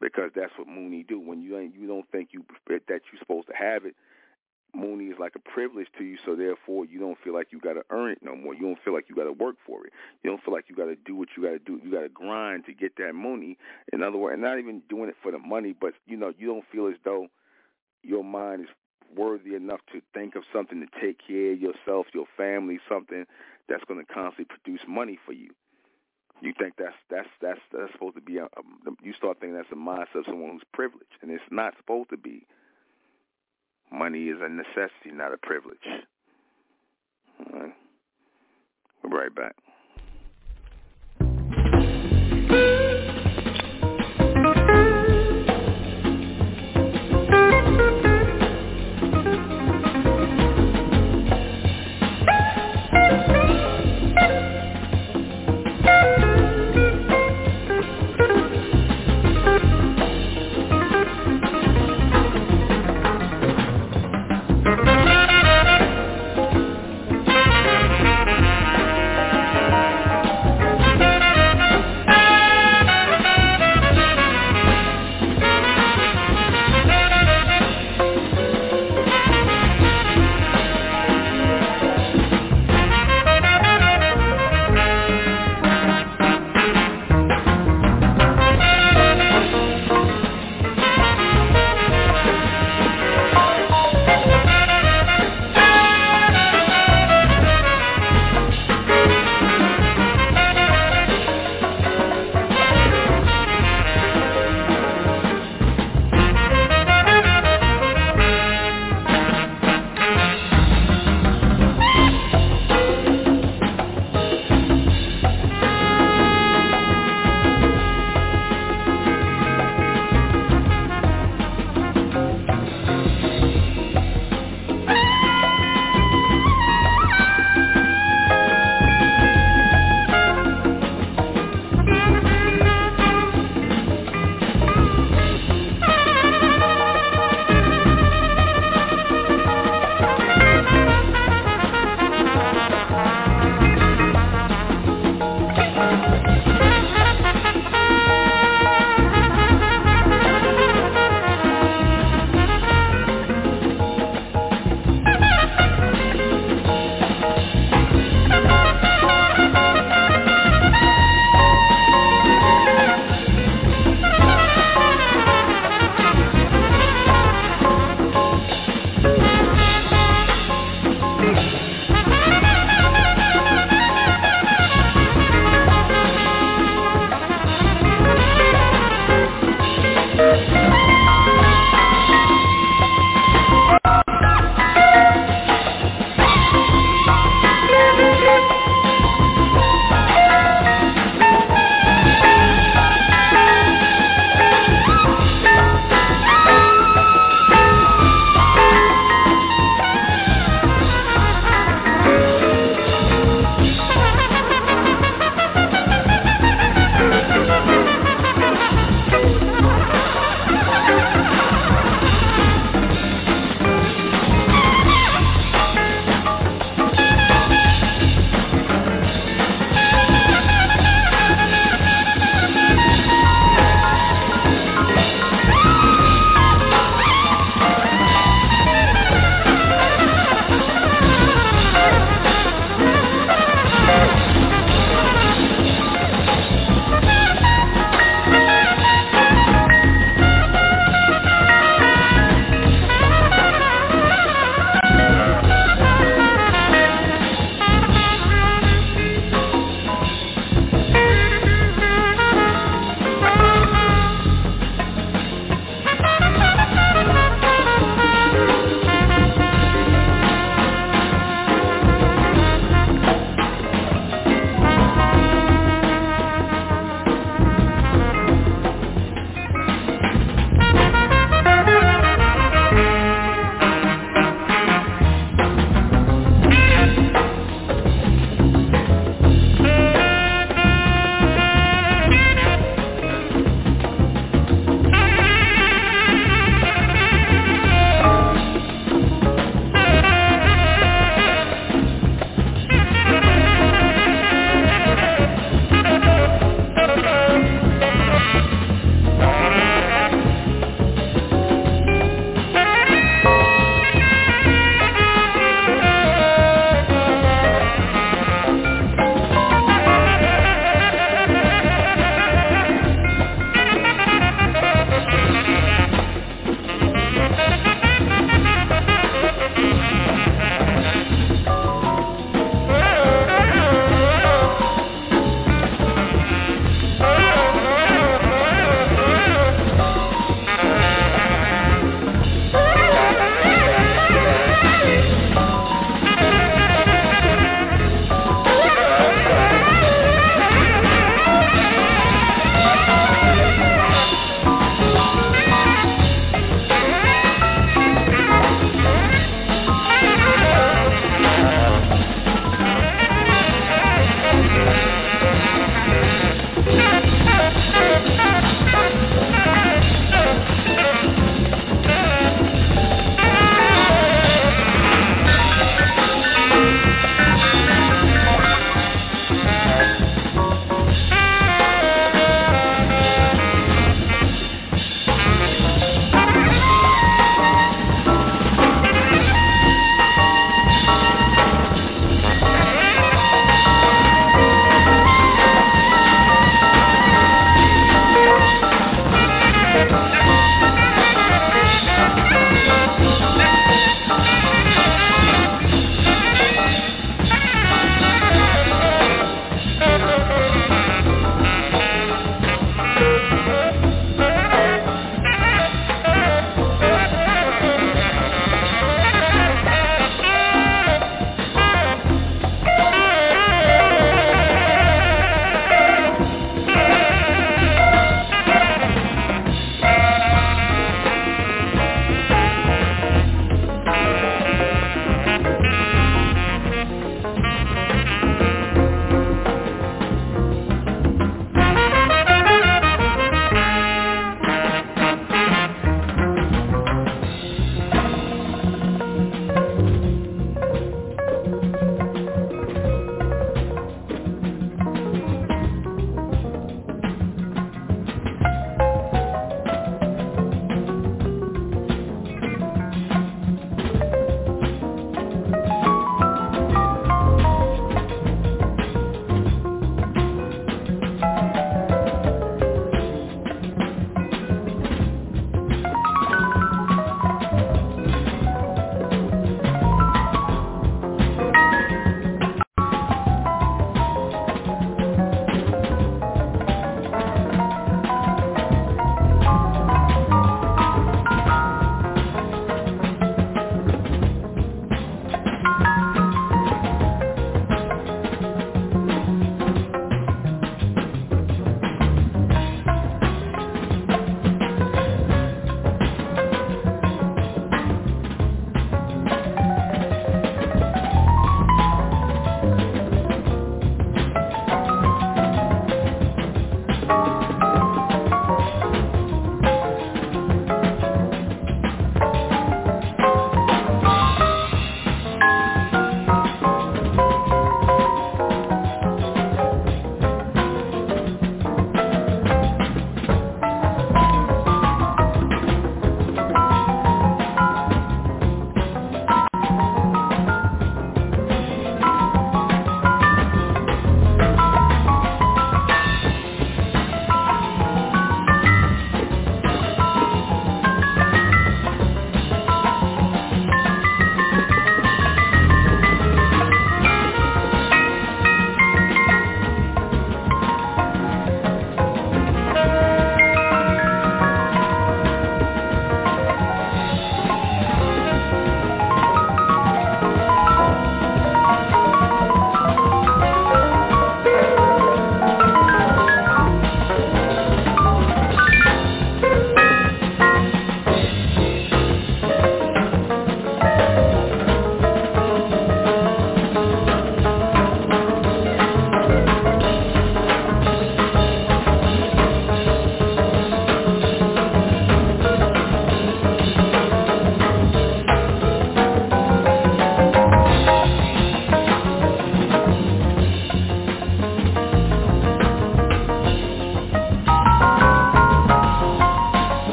because that's what Mooney do. When you ain't, you don't think you that you're supposed to have it, Mooney is like a privilege to you, so therefore you don't feel like you got to earn it no more. You don't feel like you got to work for it. You don't feel like you got to do what you got to do. You got to grind to get that money. In other words, not even doing it for the money, but you know, you don't feel as though your mind is worthy enough to think of something to take care of yourself, your family, something that's going to constantly produce money for you. You think that's that's that's that's supposed to be a, a you start thinking that's a mindset of someone who's privileged, and it's not supposed to be. Money is a necessity, not a privilege. All right. We'll be right back.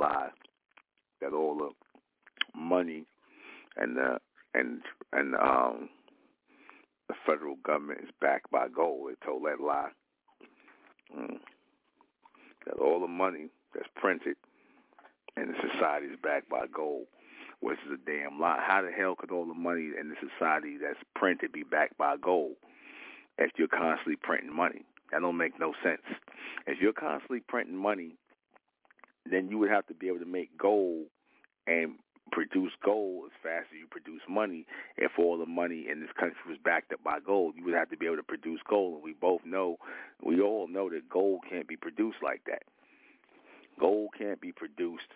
Lie that all the money and the and and um the federal government is backed by gold. They told that lie. Mm. That all the money that's printed in the society is backed by gold, which is a damn lie. How the hell could all the money in the society that's printed be backed by gold if you're constantly printing money? That don't make no sense. If you're constantly printing money, then you would have to be able to make gold and produce gold as fast as you produce money. If all the money in this country was backed up by gold, you would have to be able to produce gold. And we both know, we all know that gold can't be produced like that. Gold can't be produced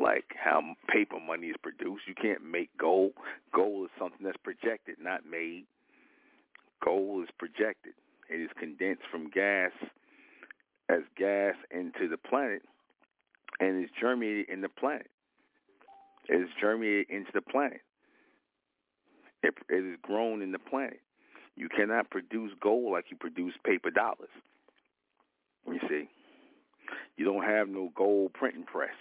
like how paper money is produced. You can't make gold. Gold is something that's projected, not made. Gold is projected. It is condensed from gas as gas into the planet and is germinated in the planet. It is germinated into the planet. It, it is grown in the planet. You cannot produce gold like you produce paper dollars. You see, you don't have no gold printing press.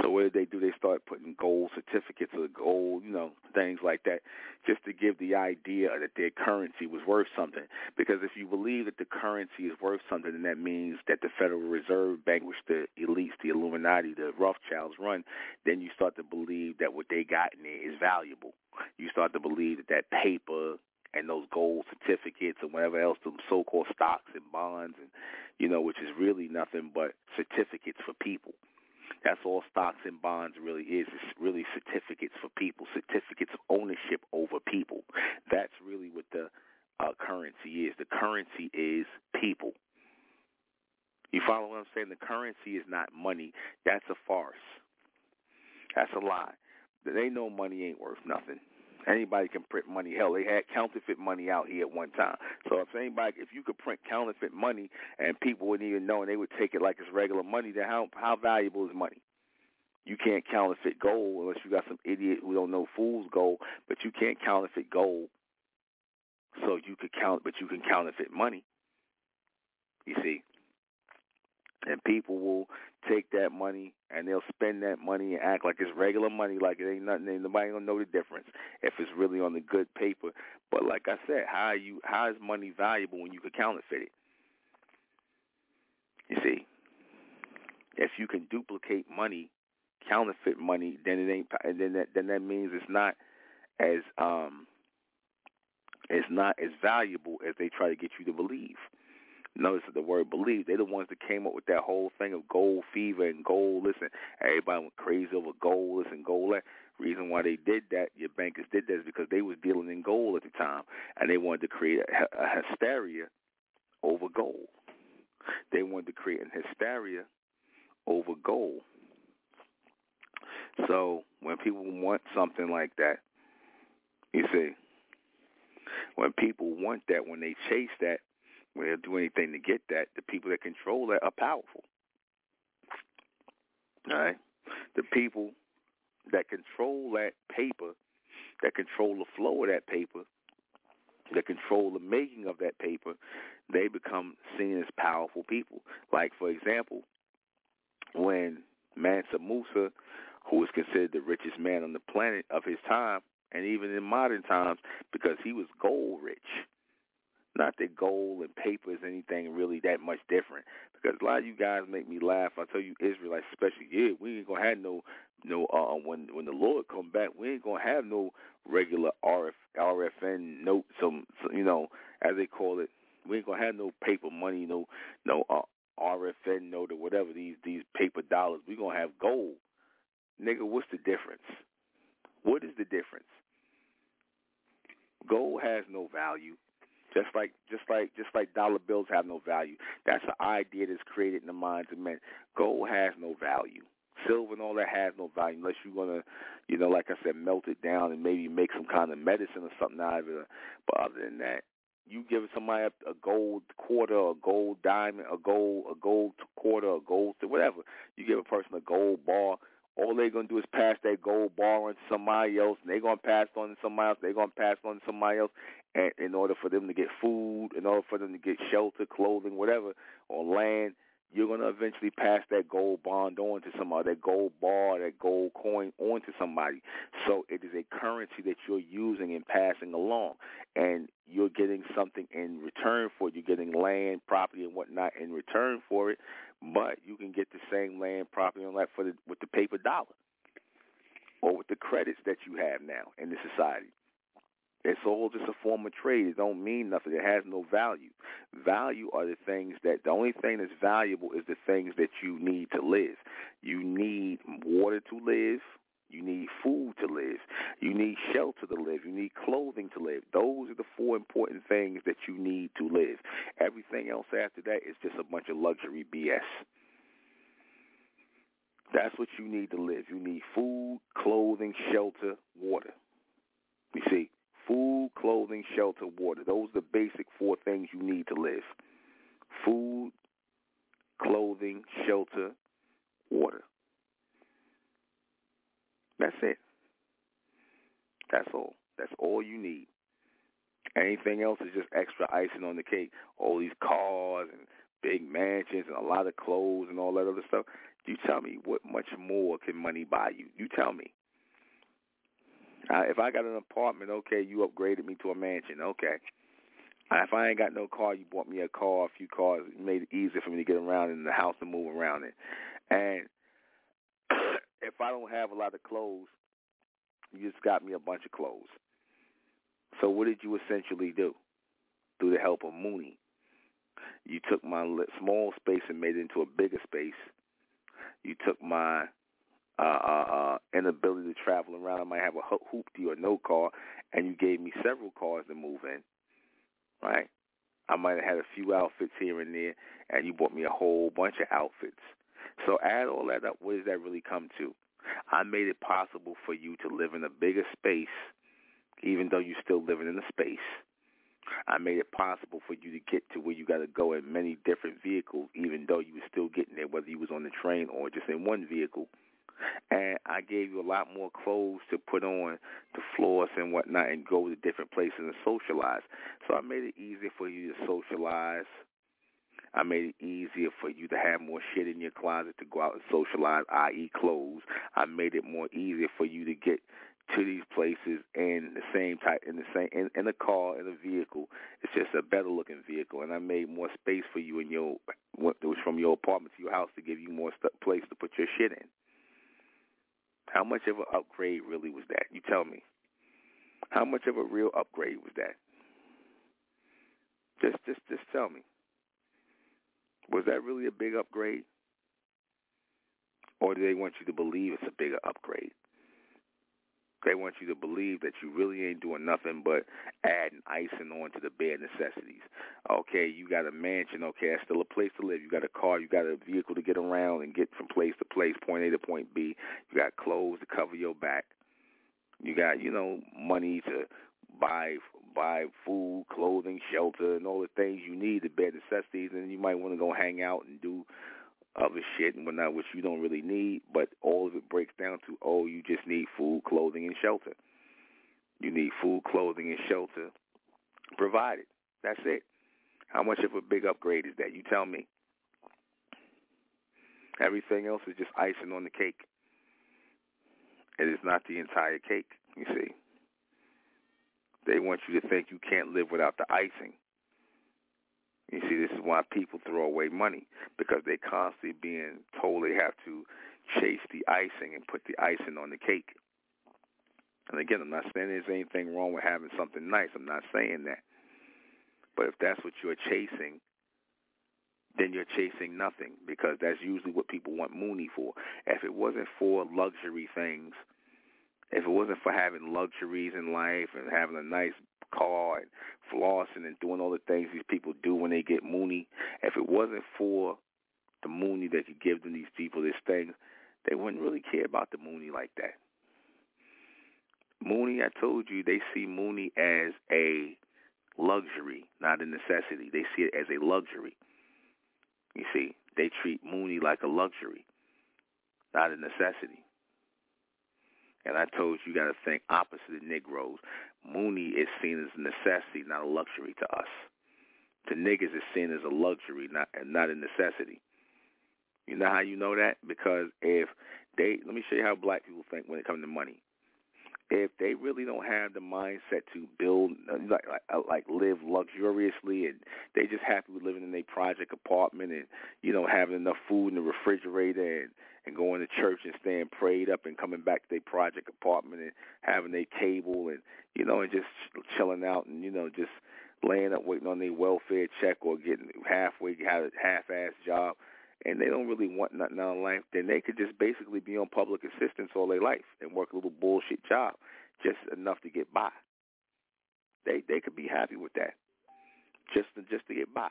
So what did they do? They started putting gold certificates of gold, you know, things like that, just to give the idea that their currency was worth something. Because if you believe that the currency is worth something, then that means that the Federal Reserve Bank, which the elites, the Illuminati, the Rothschilds run, then you start to believe that what they got in there is valuable. You start to believe that that paper and those gold certificates and whatever else, the so-called stocks and bonds, and you know, which is really nothing but certificates for people. That's all stocks and bonds really is. It's really certificates for people, certificates of ownership over people. That's really what the uh, currency is. The currency is people. You follow what I'm saying? The currency is not money. That's a farce. That's a lie. They know money ain't worth nothing. Anybody can print money. Hell, they had counterfeit money out here at one time. So if anybody, if you could print counterfeit money and people wouldn't even know, and they would take it like it's regular money, then how how valuable is money? You can't counterfeit gold unless you got some idiot who don't know fool's gold, but you can't counterfeit gold. So you could count, but you can counterfeit money. You see, and people will take that money and they'll spend that money and act like it's regular money, like it ain't nothing. Ain't nobody gonna know the difference if it's really on the good paper. But like I said, how you how is money valuable when you can counterfeit it? You see, if you can duplicate money, counterfeit money, then it ain't. And then that then that means it's not as um it's not as valuable as they try to get you to believe. Notice the word believe. They're the ones that came up with that whole thing of gold fever and gold. Listen, everybody went crazy over gold. Listen, gold. Reason why they did that, your bankers did that, is because they was dealing in gold at the time, and they wanted to create a, a hysteria over gold. They wanted to create an hysteria over gold. So when people want something like that, you see, when people want that, when they chase that, when they'll do anything to get that, the people that control that are powerful. All right? The people that control that paper, that control the flow of that paper, that control the making of that paper, they become seen as powerful people. Like, for example, when Mansa Musa, who was considered the richest man on the planet of his time, and even in modern times, because he was gold rich. Not that gold and paper is anything really that much different. Because a lot of you guys make me laugh. I tell you, Israelites especially, yeah, we ain't gonna have no no uh when when the Lord come back, we ain't gonna have no regular RF RFN note some, you know, as they call it. We ain't gonna have no paper money, no no uh, RFN note or whatever these these paper dollars. We gonna have gold. Nigga, what's the difference? What is the difference? Gold has no value. Just like just like just like dollar bills have no value. That's an idea that's created in the minds of men. Gold has no value. Silver and all that has no value unless you're gonna, you know, like I said, melt it down and maybe make some kind of medicine or something out of it. But other than that, you give somebody a gold quarter, a gold diamond, a gold, a gold quarter, a gold whatever. You give a person a gold bar. All they're gonna do is pass that gold bar on to somebody else, and they're gonna pass it on to somebody else. They're gonna pass it on to somebody else, and in order for them to get food, in order for them to get shelter, clothing, whatever, or land, you're to eventually pass that gold bond on to somebody, that gold bar, that gold coin on to somebody. So it is a currency that you're using and passing along. And you're getting something in return for it. You're getting land, property, and whatnot in return for it. But you can get the same land, property, and that for the, with the paper dollar or with the credits that you have now in the society. It's all just a form of trade. It don't mean nothing. It has no value. Value are the things that the only thing that's valuable is the things that you need to live. You need water to live. You need food to live. You need shelter to live. You need clothing to live. Those are the four important things that you need to live. Everything else after that is just a bunch of luxury BS. That's what you need to live. You need food, clothing, shelter, water. You see, food, clothing, shelter, water. Those are the basic four things you need to live. Food, clothing, shelter, water. That's it. That's all. That's all you need. Anything else is just extra icing on the cake. All these cars and big mansions and a lot of clothes and all that other stuff. You tell me what much more can money buy you? You tell me. Uh, if I got an apartment, okay, you upgraded me to a mansion, okay. If I ain't got no car, you bought me a car, a few cars, it made it easier for me to get around in the house and move around it. And if I don't have a lot of clothes, you just got me a bunch of clothes. So what did you essentially do? Through the help of Mooney, you took my small space and made it into a bigger space. You took my uh, uh, uh, inability to travel around. I might have a hoopty or no car, and you gave me several cars to move in, right? I might have had a few outfits here and there, and you bought me a whole bunch of outfits. So add all that up. What does that really come to? I made it possible for you to live in a bigger space, even though you're still living in a space. I made it possible for you to get to where you got to go in many different vehicles, even though you were still getting there, whether you was on the train or just in one vehicle and I gave you a lot more clothes to put on to floss and whatnot and go to different places and socialize. So I made it easier for you to socialize. I made it easier for you to have more shit in your closet to go out and socialize, i.e., clothes. I made it more easier for you to get to these places in the same type in the same in, in a car in a vehicle. It's just a better looking vehicle, and I made more space for you in your it was from your apartment to your house to give you more st- place to put your shit in. How much of an upgrade really was that? You tell me. How much of a real upgrade was that? Just just just tell me. Was that really a big upgrade? Or do they want you to believe it's a bigger upgrade? They want you to believe that you really ain't doing nothing but adding icing on to the bare necessities. Okay, you got a mansion. Okay, that's still a place to live. You got a car. You got a vehicle to get around and get from place to place, point A to point B. You got clothes to cover your back. You got, you know, money to buy buy food, clothing, shelter, and all the things you need, the bare necessities. And you might want to go hang out and do other shit and whatnot, which you don't really need, but all of it breaks down to, oh, you just need food, clothing, and shelter. You need food, clothing, and shelter provided. That's it. How much of a big upgrade is that? You tell me. Everything else is just icing on the cake. It is not the entire cake, you see. They want you to think you can't live without the icing. You see, this is why people throw away money because they're constantly being told they have to chase the icing and put the icing on the cake. And again, I'm not saying there's anything wrong with having something nice. I'm not saying that. But if that's what you're chasing, then you're chasing nothing because that's usually what people want Mooney for. If it wasn't for luxury things, if it wasn't for having luxuries in life and having a nice car and flossing and doing all the things these people do when they get Mooney, if it wasn't for the Mooney that you give them these people this thing, they wouldn't really care about the Mooney like that. Mooney, I told you, they see Mooney as a luxury, not a necessity. They see it as a luxury. You see, they treat Mooney like a luxury, not a necessity. And I told you, you got to think opposite of Negroes. Mooney is seen as a necessity, not a luxury to us. To niggas, it's seen as a luxury, not not a necessity. You know how you know that? Because if they, let me show you how black people think when it comes to money if they really don't have the mindset to build uh, like like, uh, like live luxuriously and they just happy with living in a project apartment and you know having enough food in the refrigerator and and going to church and staying prayed up and coming back to their project apartment and having a table and you know and just chilling out and you know just laying up waiting on their welfare check or getting halfway half ass job and they don't really want nothing out of life, then they could just basically be on public assistance all their life and work a little bullshit job, just enough to get by. They they could be happy with that, just to, just to get by,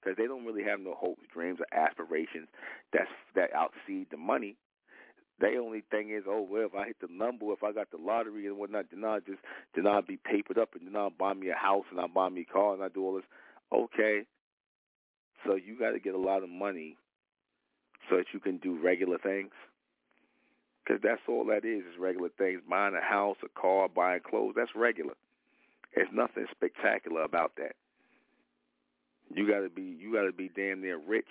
because they don't really have no hopes, dreams, or aspirations that's that outseed the money. They only thing is, oh well, if I hit the number, if I got the lottery and whatnot, then I just then I'll be papered up and then I'll buy me a house and I'll buy me a car and I do all this. Okay, so you got to get a lot of money so that you can do regular things. Because that's all that is, is regular things. Buying a house, a car, buying clothes, that's regular. There's nothing spectacular about that. You gotta be you gotta be damn near rich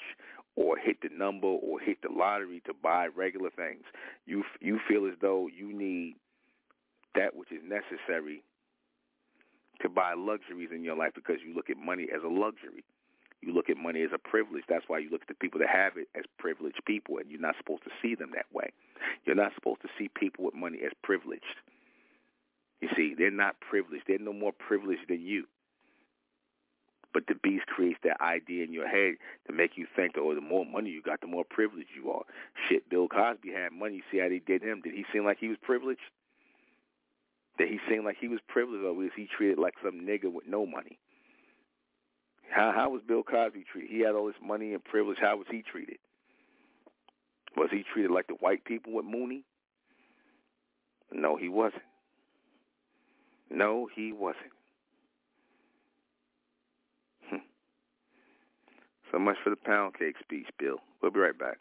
or hit the number or hit the lottery to buy regular things. You you feel as though you need that which is necessary to buy luxuries in your life because you look at money as a luxury. You look at money as a privilege. That's why you look at the people that have it as privileged people, and you're not supposed to see them that way. You're not supposed to see people with money as privileged. You see, they're not privileged. They're no more privileged than you. But the beast creates that idea in your head to make you think, oh, the more money you got, the more privileged you are. Shit, Bill Cosby had money. You see how they did him? Did he seem like he was privileged? Did he seem like he was privileged, or was he treated like some nigga with no money? How how was Bill Cosby treated? He had all this money and privilege. How was he treated? Was he treated like the white people with Mooney? No, he wasn't. No, he wasn't. Hmm. So much for the pound cake speech, Bill. We'll be right back.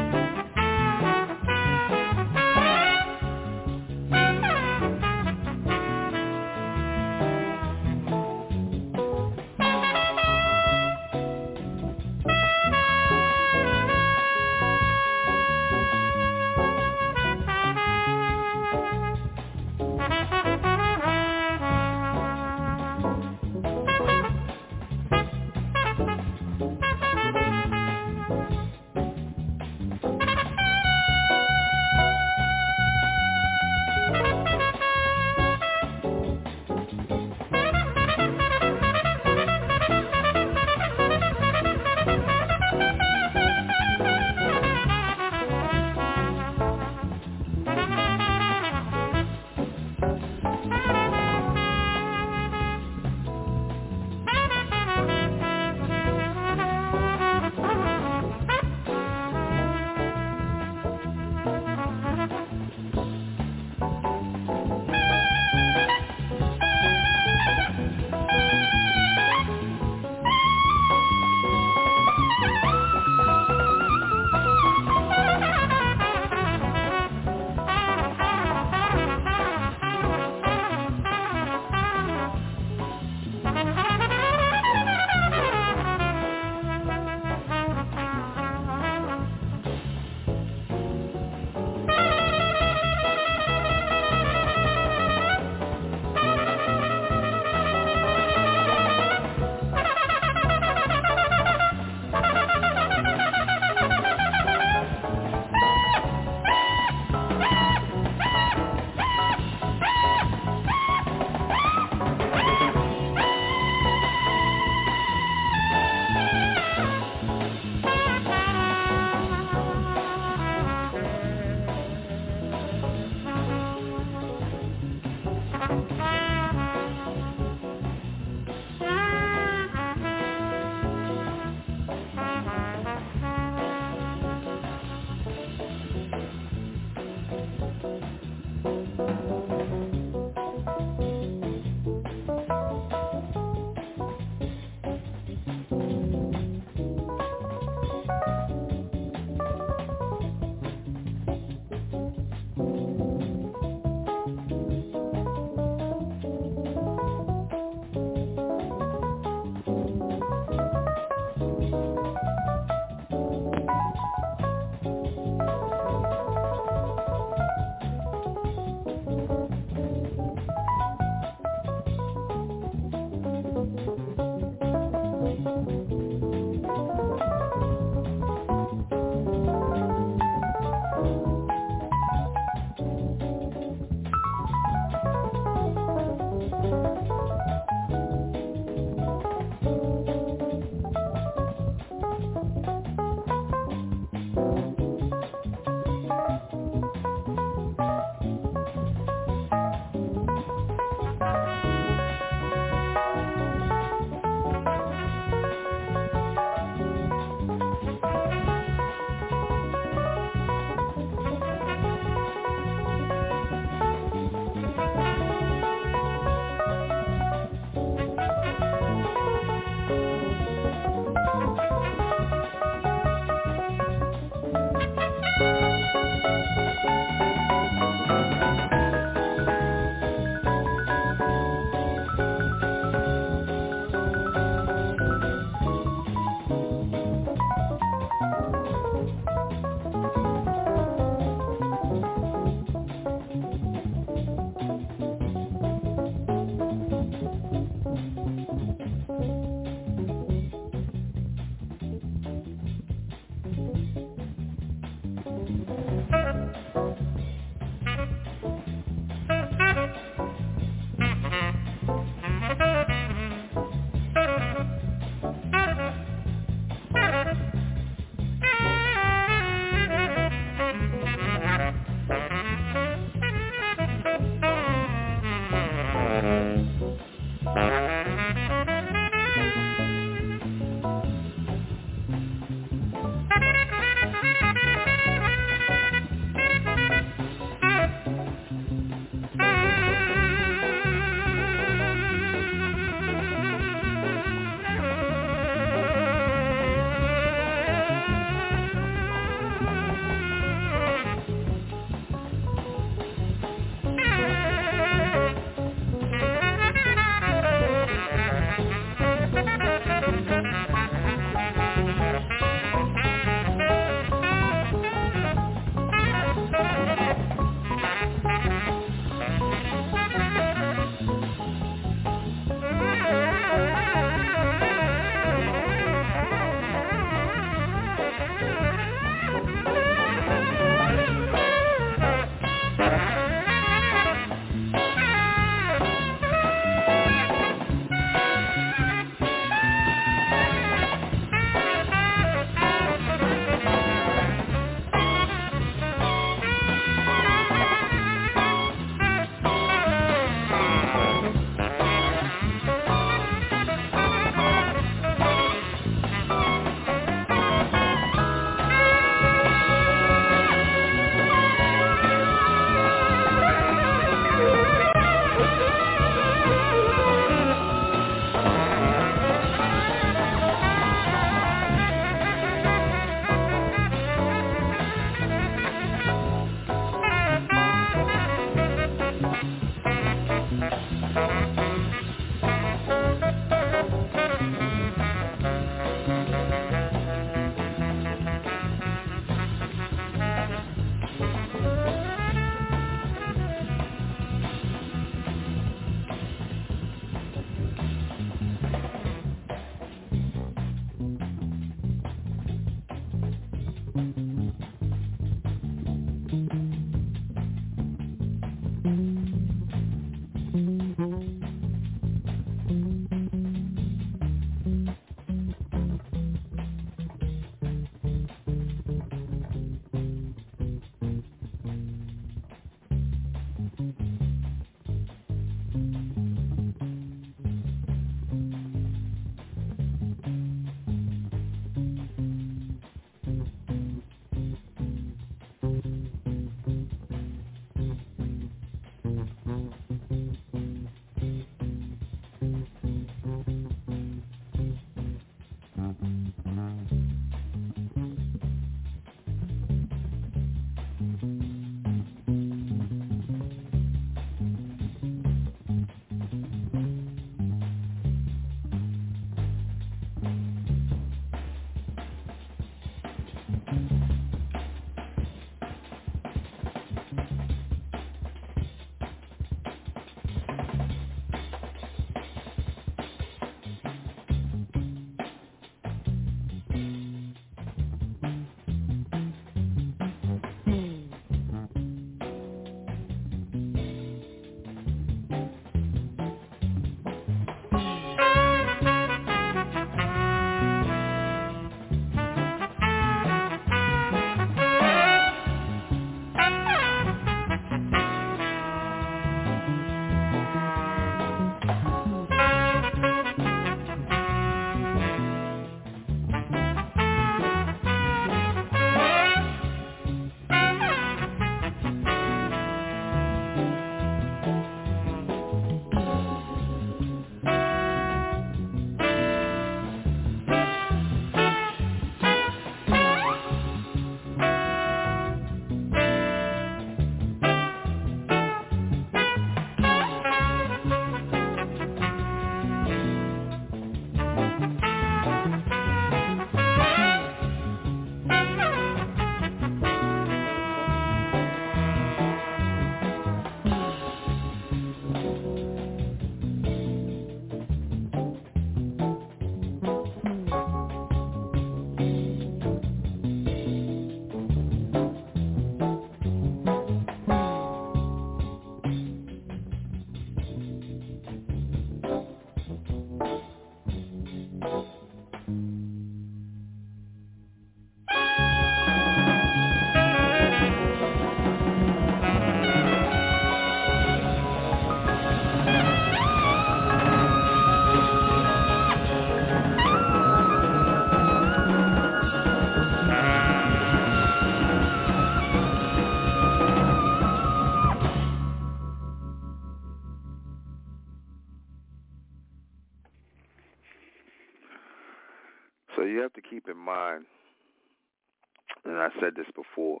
Said this before,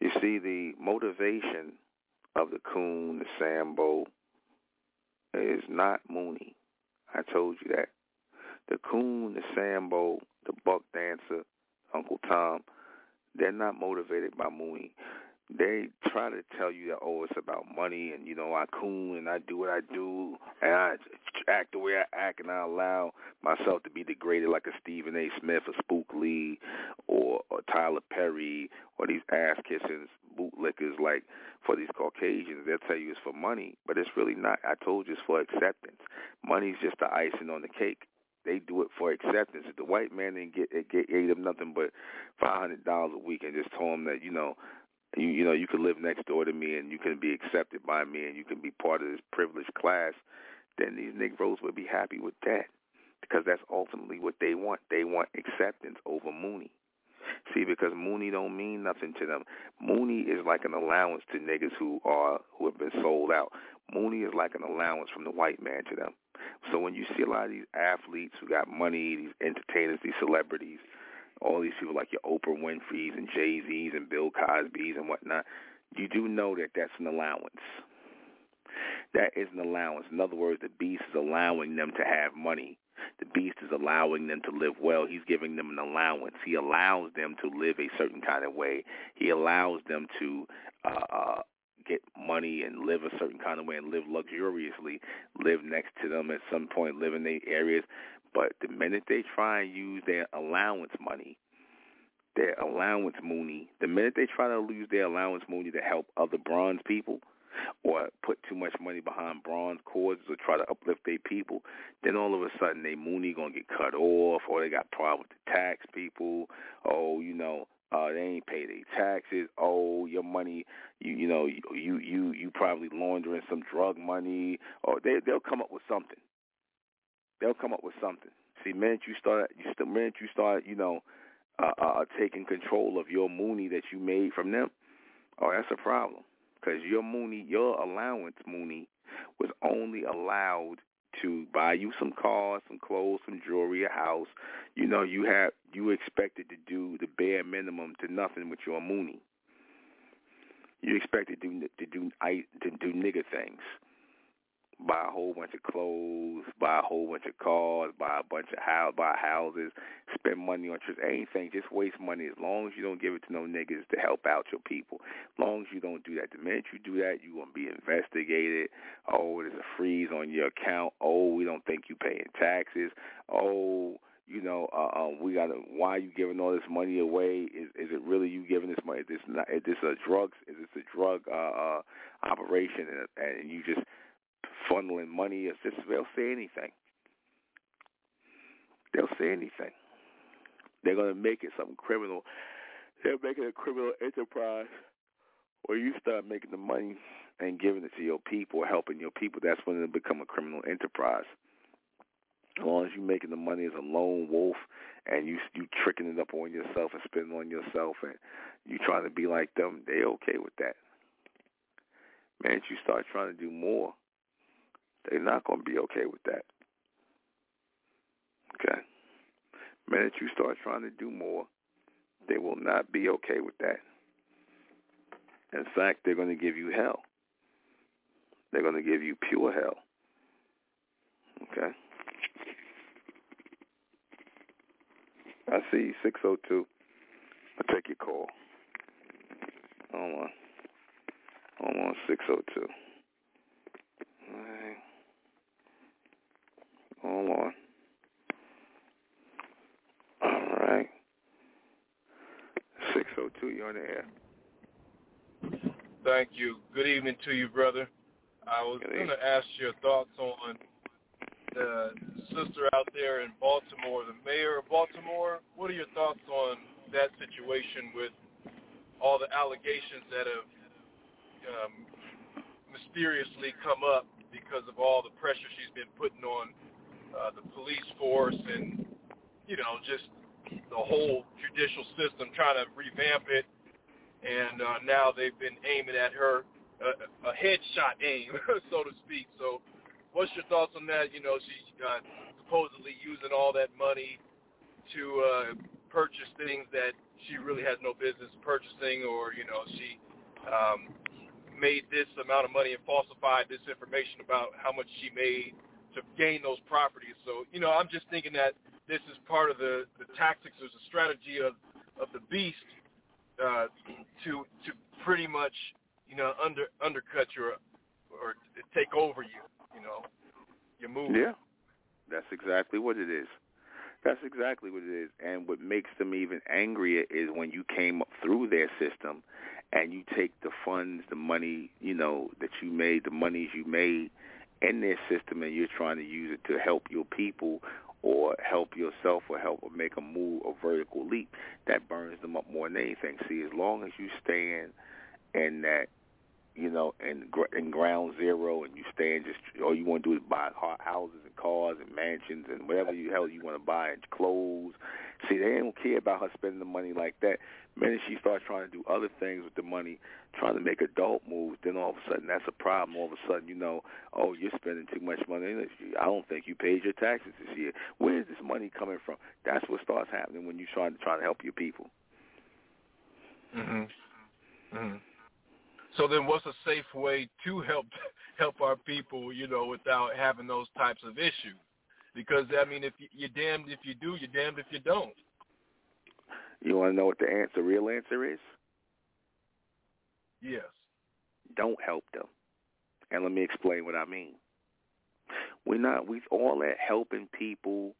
you see the motivation of the coon, the sambo, is not Mooney. I told you that. The coon, the sambo, the buck dancer, Uncle Tom, they're not motivated by Mooney they try to tell you that oh it's about money and you know I coon and I do what I do and I act the way I act and I allow myself to be degraded like a Stephen A. Smith or Spook Lee or, or Tyler Perry or these ass kissing bootlickers like for these Caucasians they'll tell you it's for money but it's really not. I told you it's for acceptance. Money's just the icing on the cake they do it for acceptance. If the white man didn't get, get gave them nothing but five hundred dollars a week and just told them that you know you you know you could live next door to me and you can be accepted by me and you can be part of this privileged class, then these Negroes would be happy with that because that's ultimately what they want. They want acceptance over Mooney. See, because Mooney don't mean nothing to them. Mooney is like an allowance to niggas who are who have been sold out. Mooney is like an allowance from the white man to them. So when you see a lot of these athletes who got money, these entertainers, these celebrities, all these people like your Oprah Winfrey's and Jay Z's and Bill Cosby's and whatnot, you do know that that's an allowance. That is an allowance. In other words, the beast is allowing them to have money. The beast is allowing them to live well. He's giving them an allowance. He allows them to live a certain kind of way. He allows them to uh, uh, get money and live a certain kind of way and live luxuriously, live next to them at some point, live in their areas. But the minute they try and use their allowance money, their allowance money, the minute they try to lose their allowance money to help other bronze people, or put too much money behind bronze causes or try to uplift their people, then all of a sudden they Mooney gonna get cut off or they got problems with the tax people. Oh, you know, uh, they ain't pay their taxes. Oh, your money, you you know, you you you probably laundering some drug money, or they they'll come up with something. They'll come up with something. See, minute you start, you st- minute you start, you know, uh, uh, taking control of your Mooney that you made from them, oh, that's a problem because your Mooney, your allowance Mooney, was only allowed to buy you some cars, some clothes, some jewelry, a house. You know, you have you expected to do the bare minimum to nothing with your Mooney. You expected to do to do to do nigger things buy a whole bunch of clothes, buy a whole bunch of cars, buy a bunch of house, buy houses, spend money on trips, anything. Just waste money as long as you don't give it to no niggas to help out your people. As long as you don't do that. The minute you do that, you're gonna be investigated. Oh, there's a freeze on your account. Oh, we don't think you're paying taxes. Oh. You know, uh, um, we got. to Why are you giving all this money away? Is is it really you giving this money? Is this not? Is this a drugs? Is this a drug uh, uh, operation? And, and you just funneling money or just they'll say anything. They'll say anything. They're gonna make it something criminal. They're making a criminal enterprise where you start making the money and giving it to your people helping your people, that's when it become a criminal enterprise. As long as you're making the money as a lone wolf and you you tricking it up on yourself and spending on yourself and you trying to be like them, they okay with that. Man, you start trying to do more, they're not going to be okay with that. Okay? The minute you start trying to do more, they will not be okay with that. In fact, they're going to give you hell. They're going to give you pure hell. Okay? I see 602. I'll take your call. Hold on. Hold on, 602. All right. Hold on. All right. 602, you're on the air. Thank you. Good evening to you, brother. I was going to ask your thoughts on the sister out there in Baltimore, the mayor of Baltimore. What are your thoughts on that situation with all the allegations that have um, mysteriously come up because of all the pressure she's been putting on uh, the police force and, you know, just the whole judicial system, trying to revamp it. And uh, now they've been aiming at her uh, a headshot aim, so to speak. So what's your thoughts on that? You know, she's uh, supposedly using all that money to uh, purchase things that she really has no business purchasing or, you know, she um, made this amount of money and falsified this information about how much she made to gain those properties. So, you know, I'm just thinking that this is part of the, the tactics or the strategy of, of the beast uh, to to pretty much, you know, under undercut your or take over you, you know, your move. Yeah, that's exactly what it is. That's exactly what it is. And what makes them even angrier is when you came up through their system and you take the funds, the money, you know, that you made, the monies you made, in their system and you're trying to use it to help your people or help yourself or help or make a move, a vertical leap, that burns them up more than anything. See, as long as you stand in that, you know, in, in ground zero and you stand just, all you want to do is buy houses and cars and mansions and whatever you hell you want to buy and clothes. See, they don't care about her spending the money like that minute she starts trying to do other things with the money, trying to make adult moves, then all of a sudden that's a problem. All of a sudden, you know, oh, you're spending too much money. I don't think you paid your taxes this year. Where is this money coming from? That's what starts happening when you're trying to try to help your people. Mhm. Mhm. So then, what's a safe way to help help our people, you know, without having those types of issues? Because I mean, if you, you're damned if you do, you're damned if you don't. You want to know what the answer, real answer is? Yes. Don't help them. And let me explain what I mean. We're not, we all at helping people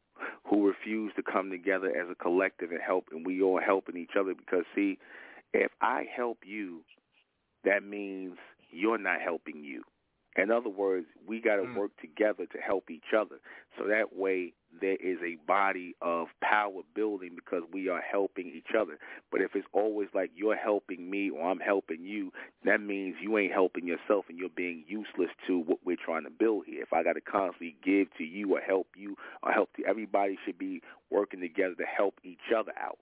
who refuse to come together as a collective and help, and we all helping each other. Because see, if I help you, that means you're not helping you. In other words, we got to mm. work together to help each other. So that way there is a body of power building because we are helping each other. But if it's always like you're helping me or I'm helping you, that means you ain't helping yourself and you're being useless to what we're trying to build here. If I got to constantly give to you or help you or help to everybody should be working together to help each other out.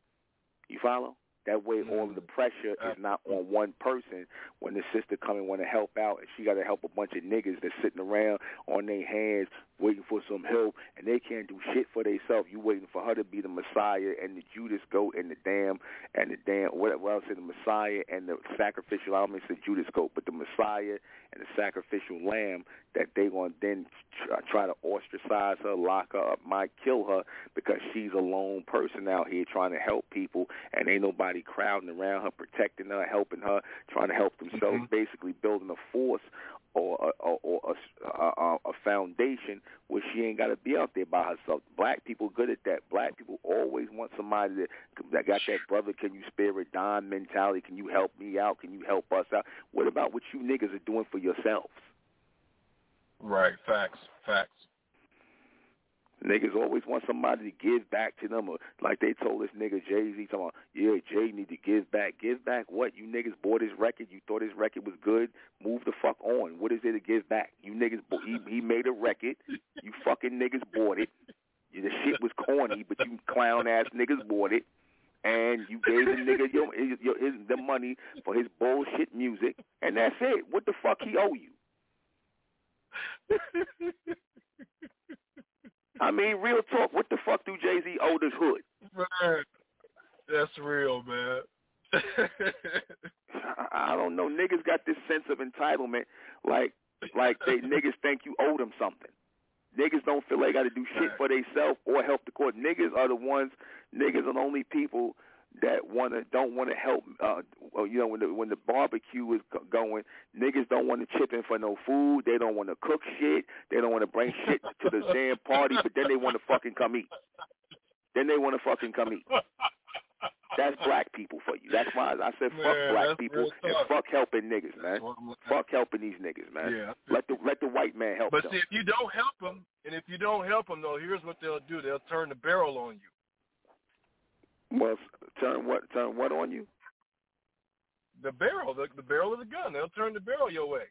You follow? That way, mm. all of the mm. pressure is not on one person. When the sister come and want to help out, and she got to help a bunch of niggas that's sitting around on their hands waiting for some help, and they can't do shit for themselves. You waiting for her to be the Messiah and the Judas goat and the damn and the damn what, what else? The Messiah and the sacrificial. I don't mean say Judas goat, but the Messiah and the sacrificial lamb that they gonna then try to ostracize her, lock her up, might kill her because she's a lone person out here trying to help people, and ain't nobody crowding around her, protecting her, helping her, trying to help themselves, mm-hmm. basically building a force or a, or a, a, a foundation where she ain't got to be out there by herself. Black people good at that. Black people always want somebody that, that got that brother. Can you spare a dime mentality? Can you help me out? Can you help us out? What about what you niggas are doing for yourselves? Right. Facts. Facts. Niggas always want somebody to give back to them, or like they told this nigga Jay Z, talking about, yeah, Jay need to give back. Give back what? You niggas bought his record. You thought his record was good. Move the fuck on. What is there to give back? You niggas, he he made a record. You fucking niggas bought it. The shit was corny, but you clown ass niggas bought it and you gave the nigga your, your, his, the money for his bullshit music, and that's it. What the fuck he owe you? I mean, real talk. What the fuck do Jay Z owe this hood? Man, that's real, man. I don't know. Niggas got this sense of entitlement, like like they niggas think you owe them something. Niggas don't feel they got to do shit for themselves or help the court. Niggas are the ones. Niggas are the only people that wanna don't want to help. Uh, you know, when the when the barbecue is going, niggas don't want to chip in for no food. They don't want to cook shit. They don't want to bring shit to the damn party. But then they want to fucking come eat. Then they want to fucking come eat. That's black people for you. That's why I said fuck man, black people and fuck helping niggas, man. Fuck helping these niggas, man. Yeah. Let the let the white man help but them. see, if you don't help them, and if you don't help them, though, here's what they'll do: they'll turn the barrel on you. Well, turn what? Turn what on you? The barrel, the, the barrel of the gun. They'll turn the barrel your way.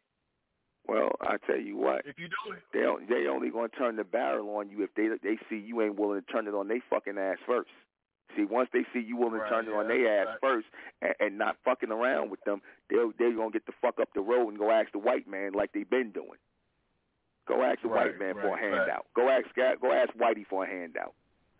Well, I tell you what. If you don't, they they only gonna turn the barrel on you if they they see you ain't willing to turn it on they fucking ass first. See, once they see you willing right, to turn yeah, it on their ass right. first and, and not fucking around with them, they'll they're gonna get the fuck up the road and go ask the white man like they've been doing. Go ask the right, white man for a handout. Go ask go ask Whitey for a handout.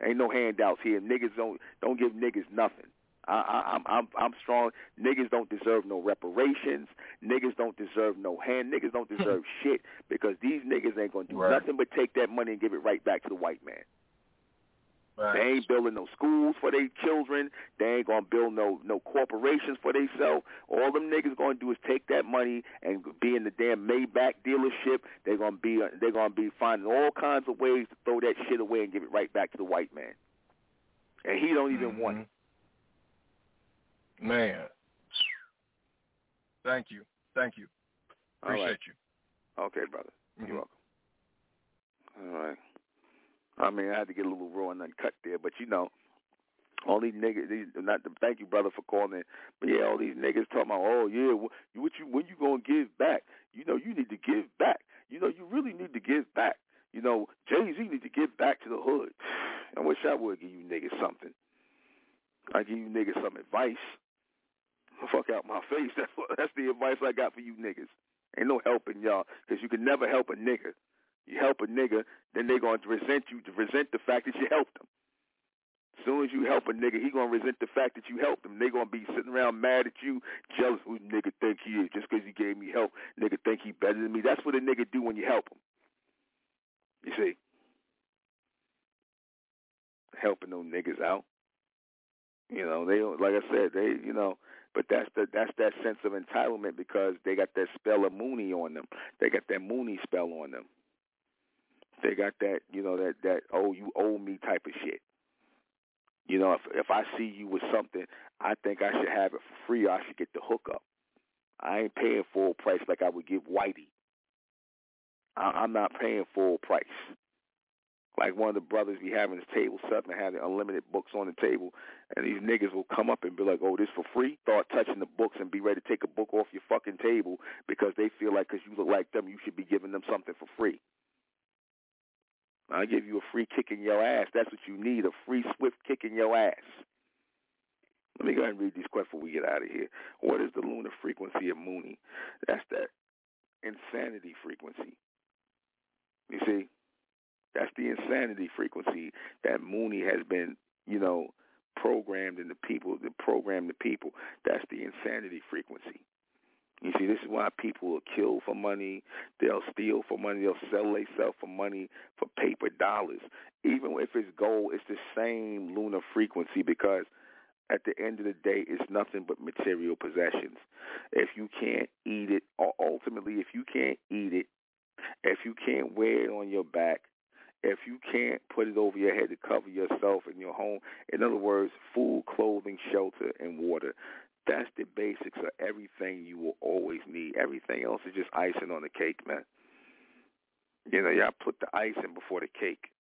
Ain't no handouts here. Niggas don't don't give niggas nothing. I, I, I'm I'm I'm strong. Niggas don't deserve no reparations. Niggas don't deserve no hand. Niggas don't deserve shit because these niggas ain't gonna do right. nothing but take that money and give it right back to the white man. Right. They ain't building no schools for their children. They ain't gonna build no no corporations for themselves. All them niggas gonna do is take that money and be in the damn Maybach dealership. They're gonna be they're gonna be finding all kinds of ways to throw that shit away and give it right back to the white man. And he don't even mm-hmm. want it. Man, thank you, thank you, appreciate right. you. Okay, brother. Mm-hmm. You're welcome. All right. I mean, I had to get a little raw and uncut there, but you know, all these niggas. These, not to thank you, brother, for calling. But yeah, all these niggas talking about, oh yeah, what, what you when you gonna give back? You know, you need to give back. You know, you really need to give back. You know, Jay Z need to give back to the hood. I wish I would give you niggas something. I give you niggas some advice. Fuck out my face. That's what, that's the advice I got for you niggas. Ain't no helping y'all, because you can never help a nigga. You help a nigga, then they gonna resent you to resent the fact that you helped them. As soon as you help a nigga, he gonna resent the fact that you helped him. They gonna be sitting around mad at you, jealous. Who nigga think he is? Just because he gave me help, nigga think he better than me. That's what a nigga do when you help him. You see, helping those niggas out. You know, they don't. like I said, they you know, but that's the that's that sense of entitlement because they got that spell of Mooney on them. They got that Mooney spell on them they got that you know that that oh you owe me type of shit. You know, if if I see you with something, I think I should have it for free. or I should get the hookup. I ain't paying full price like I would give Whitey. I, I'm not paying full price. Like one of the brothers be having his table set and having unlimited books on the table, and these niggas will come up and be like, "Oh, this for free." Start touching the books and be ready to take a book off your fucking table because they feel like because you look like them, you should be giving them something for free. I give you a free kick in your ass. That's what you need, a free swift kick in your ass. Let me go ahead and read these questions before we get out of here. What is the lunar frequency of Mooney? That's that insanity frequency. You see? That's the insanity frequency that Mooney has been, you know, programmed in the people, to program the people. That's the insanity frequency. You see, this is why people will kill for money. They'll steal for money. They'll sell themselves for money for paper dollars. Even if it's gold, it's the same lunar frequency because at the end of the day, it's nothing but material possessions. If you can't eat it, or ultimately, if you can't eat it, if you can't wear it on your back, if you can't put it over your head to cover yourself and your home, in other words, food, clothing, shelter, and water, that's the basics of everything you will always need. Everything else is just icing on the cake, man. You know, y'all put the icing before the cake.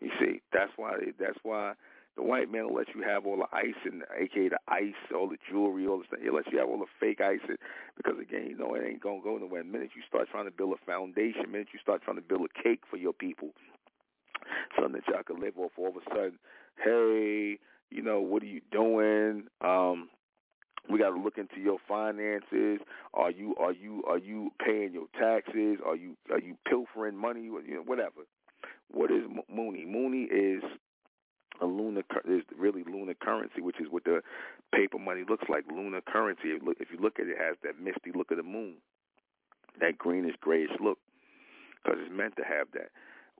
You see, that's why that's why the white man will let you have all the icing, aka the ice, all the jewelry, all the stuff. He'll let you have all the fake icing because again, you know, it ain't gonna go nowhere. The minute you start trying to build a foundation, the minute you start trying to build a cake for your people, something that y'all can live off. All of a sudden, hey, you know, what are you doing? Um, we got to look into your finances. Are you are you are you paying your taxes? Are you are you pilfering money? You know, whatever. What is Mooney? Mooney is a lunar is really lunar currency, which is what the paper money looks like. Lunar currency. If you look at it, it has that misty look of the moon, that greenish grayish look, because it's meant to have that.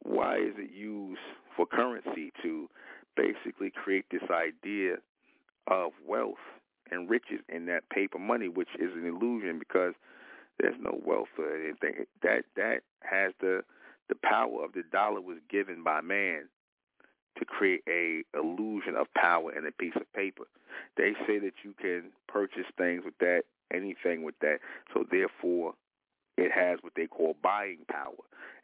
Why is it used for currency to basically create this idea of wealth and riches in that paper money, which is an illusion because there's no wealth or anything. That that has the the power of the dollar was given by man to create a illusion of power in a piece of paper. They say that you can purchase things with that, anything with that. So therefore, it has what they call buying power.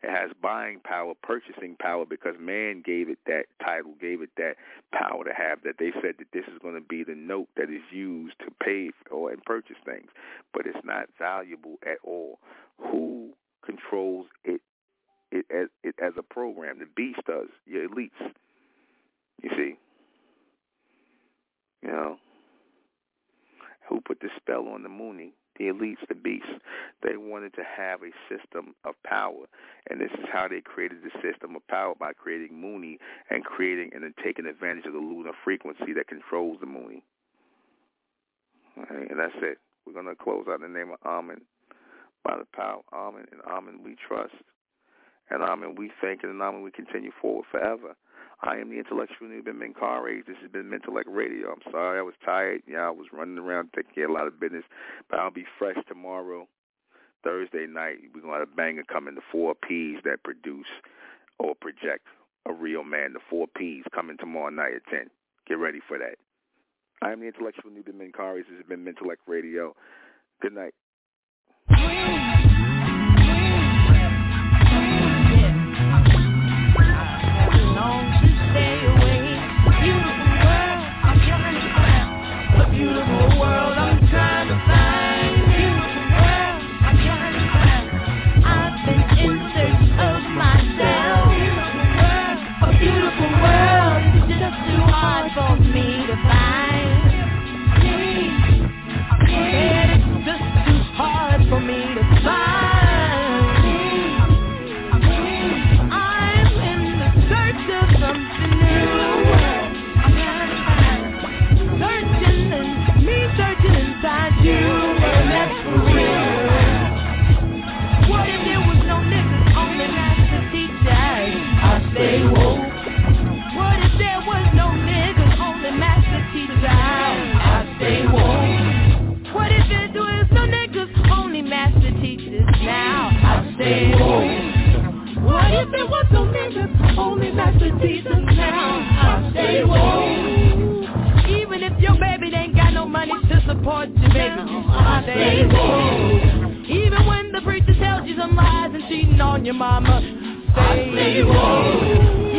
It has buying power, purchasing power because man gave it that title, gave it that power to have that. They said that this is going to be the note that is used to pay or and purchase things, but it's not valuable at all. Who controls it? It as it as a program. The beast does. Your elites. You see. You know. Who put the spell on the Mooney? The elites, the beasts, they wanted to have a system of power. And this is how they created the system of power by creating Mooney and creating and then taking advantage of the lunar frequency that controls the Mooney. Right, and that's it. We're going to close out in the name of Amen. By the power of Amen and Amen we trust. And Amen we thank and Amen we continue forward forever. I am the intellectual Nuben Menkarayzz. This has been Mentellect Radio. I'm sorry I was tired. Yeah, I was running around taking care of a lot of business. But I'll be fresh tomorrow, Thursday night. We're going to have a banger coming, the four P's that produce or project a real man. The four P's coming tomorrow night at 10. Get ready for that. I am the intellectual Nuben Menkarayzz. This has been Mentellect Radio. Good night. dangerous, only that's a decent town. I stay woke. Even if your baby ain't got no money to support you, baby, I stay woke. Even when the preacher tells you some lies and cheating on your mama, stay woke.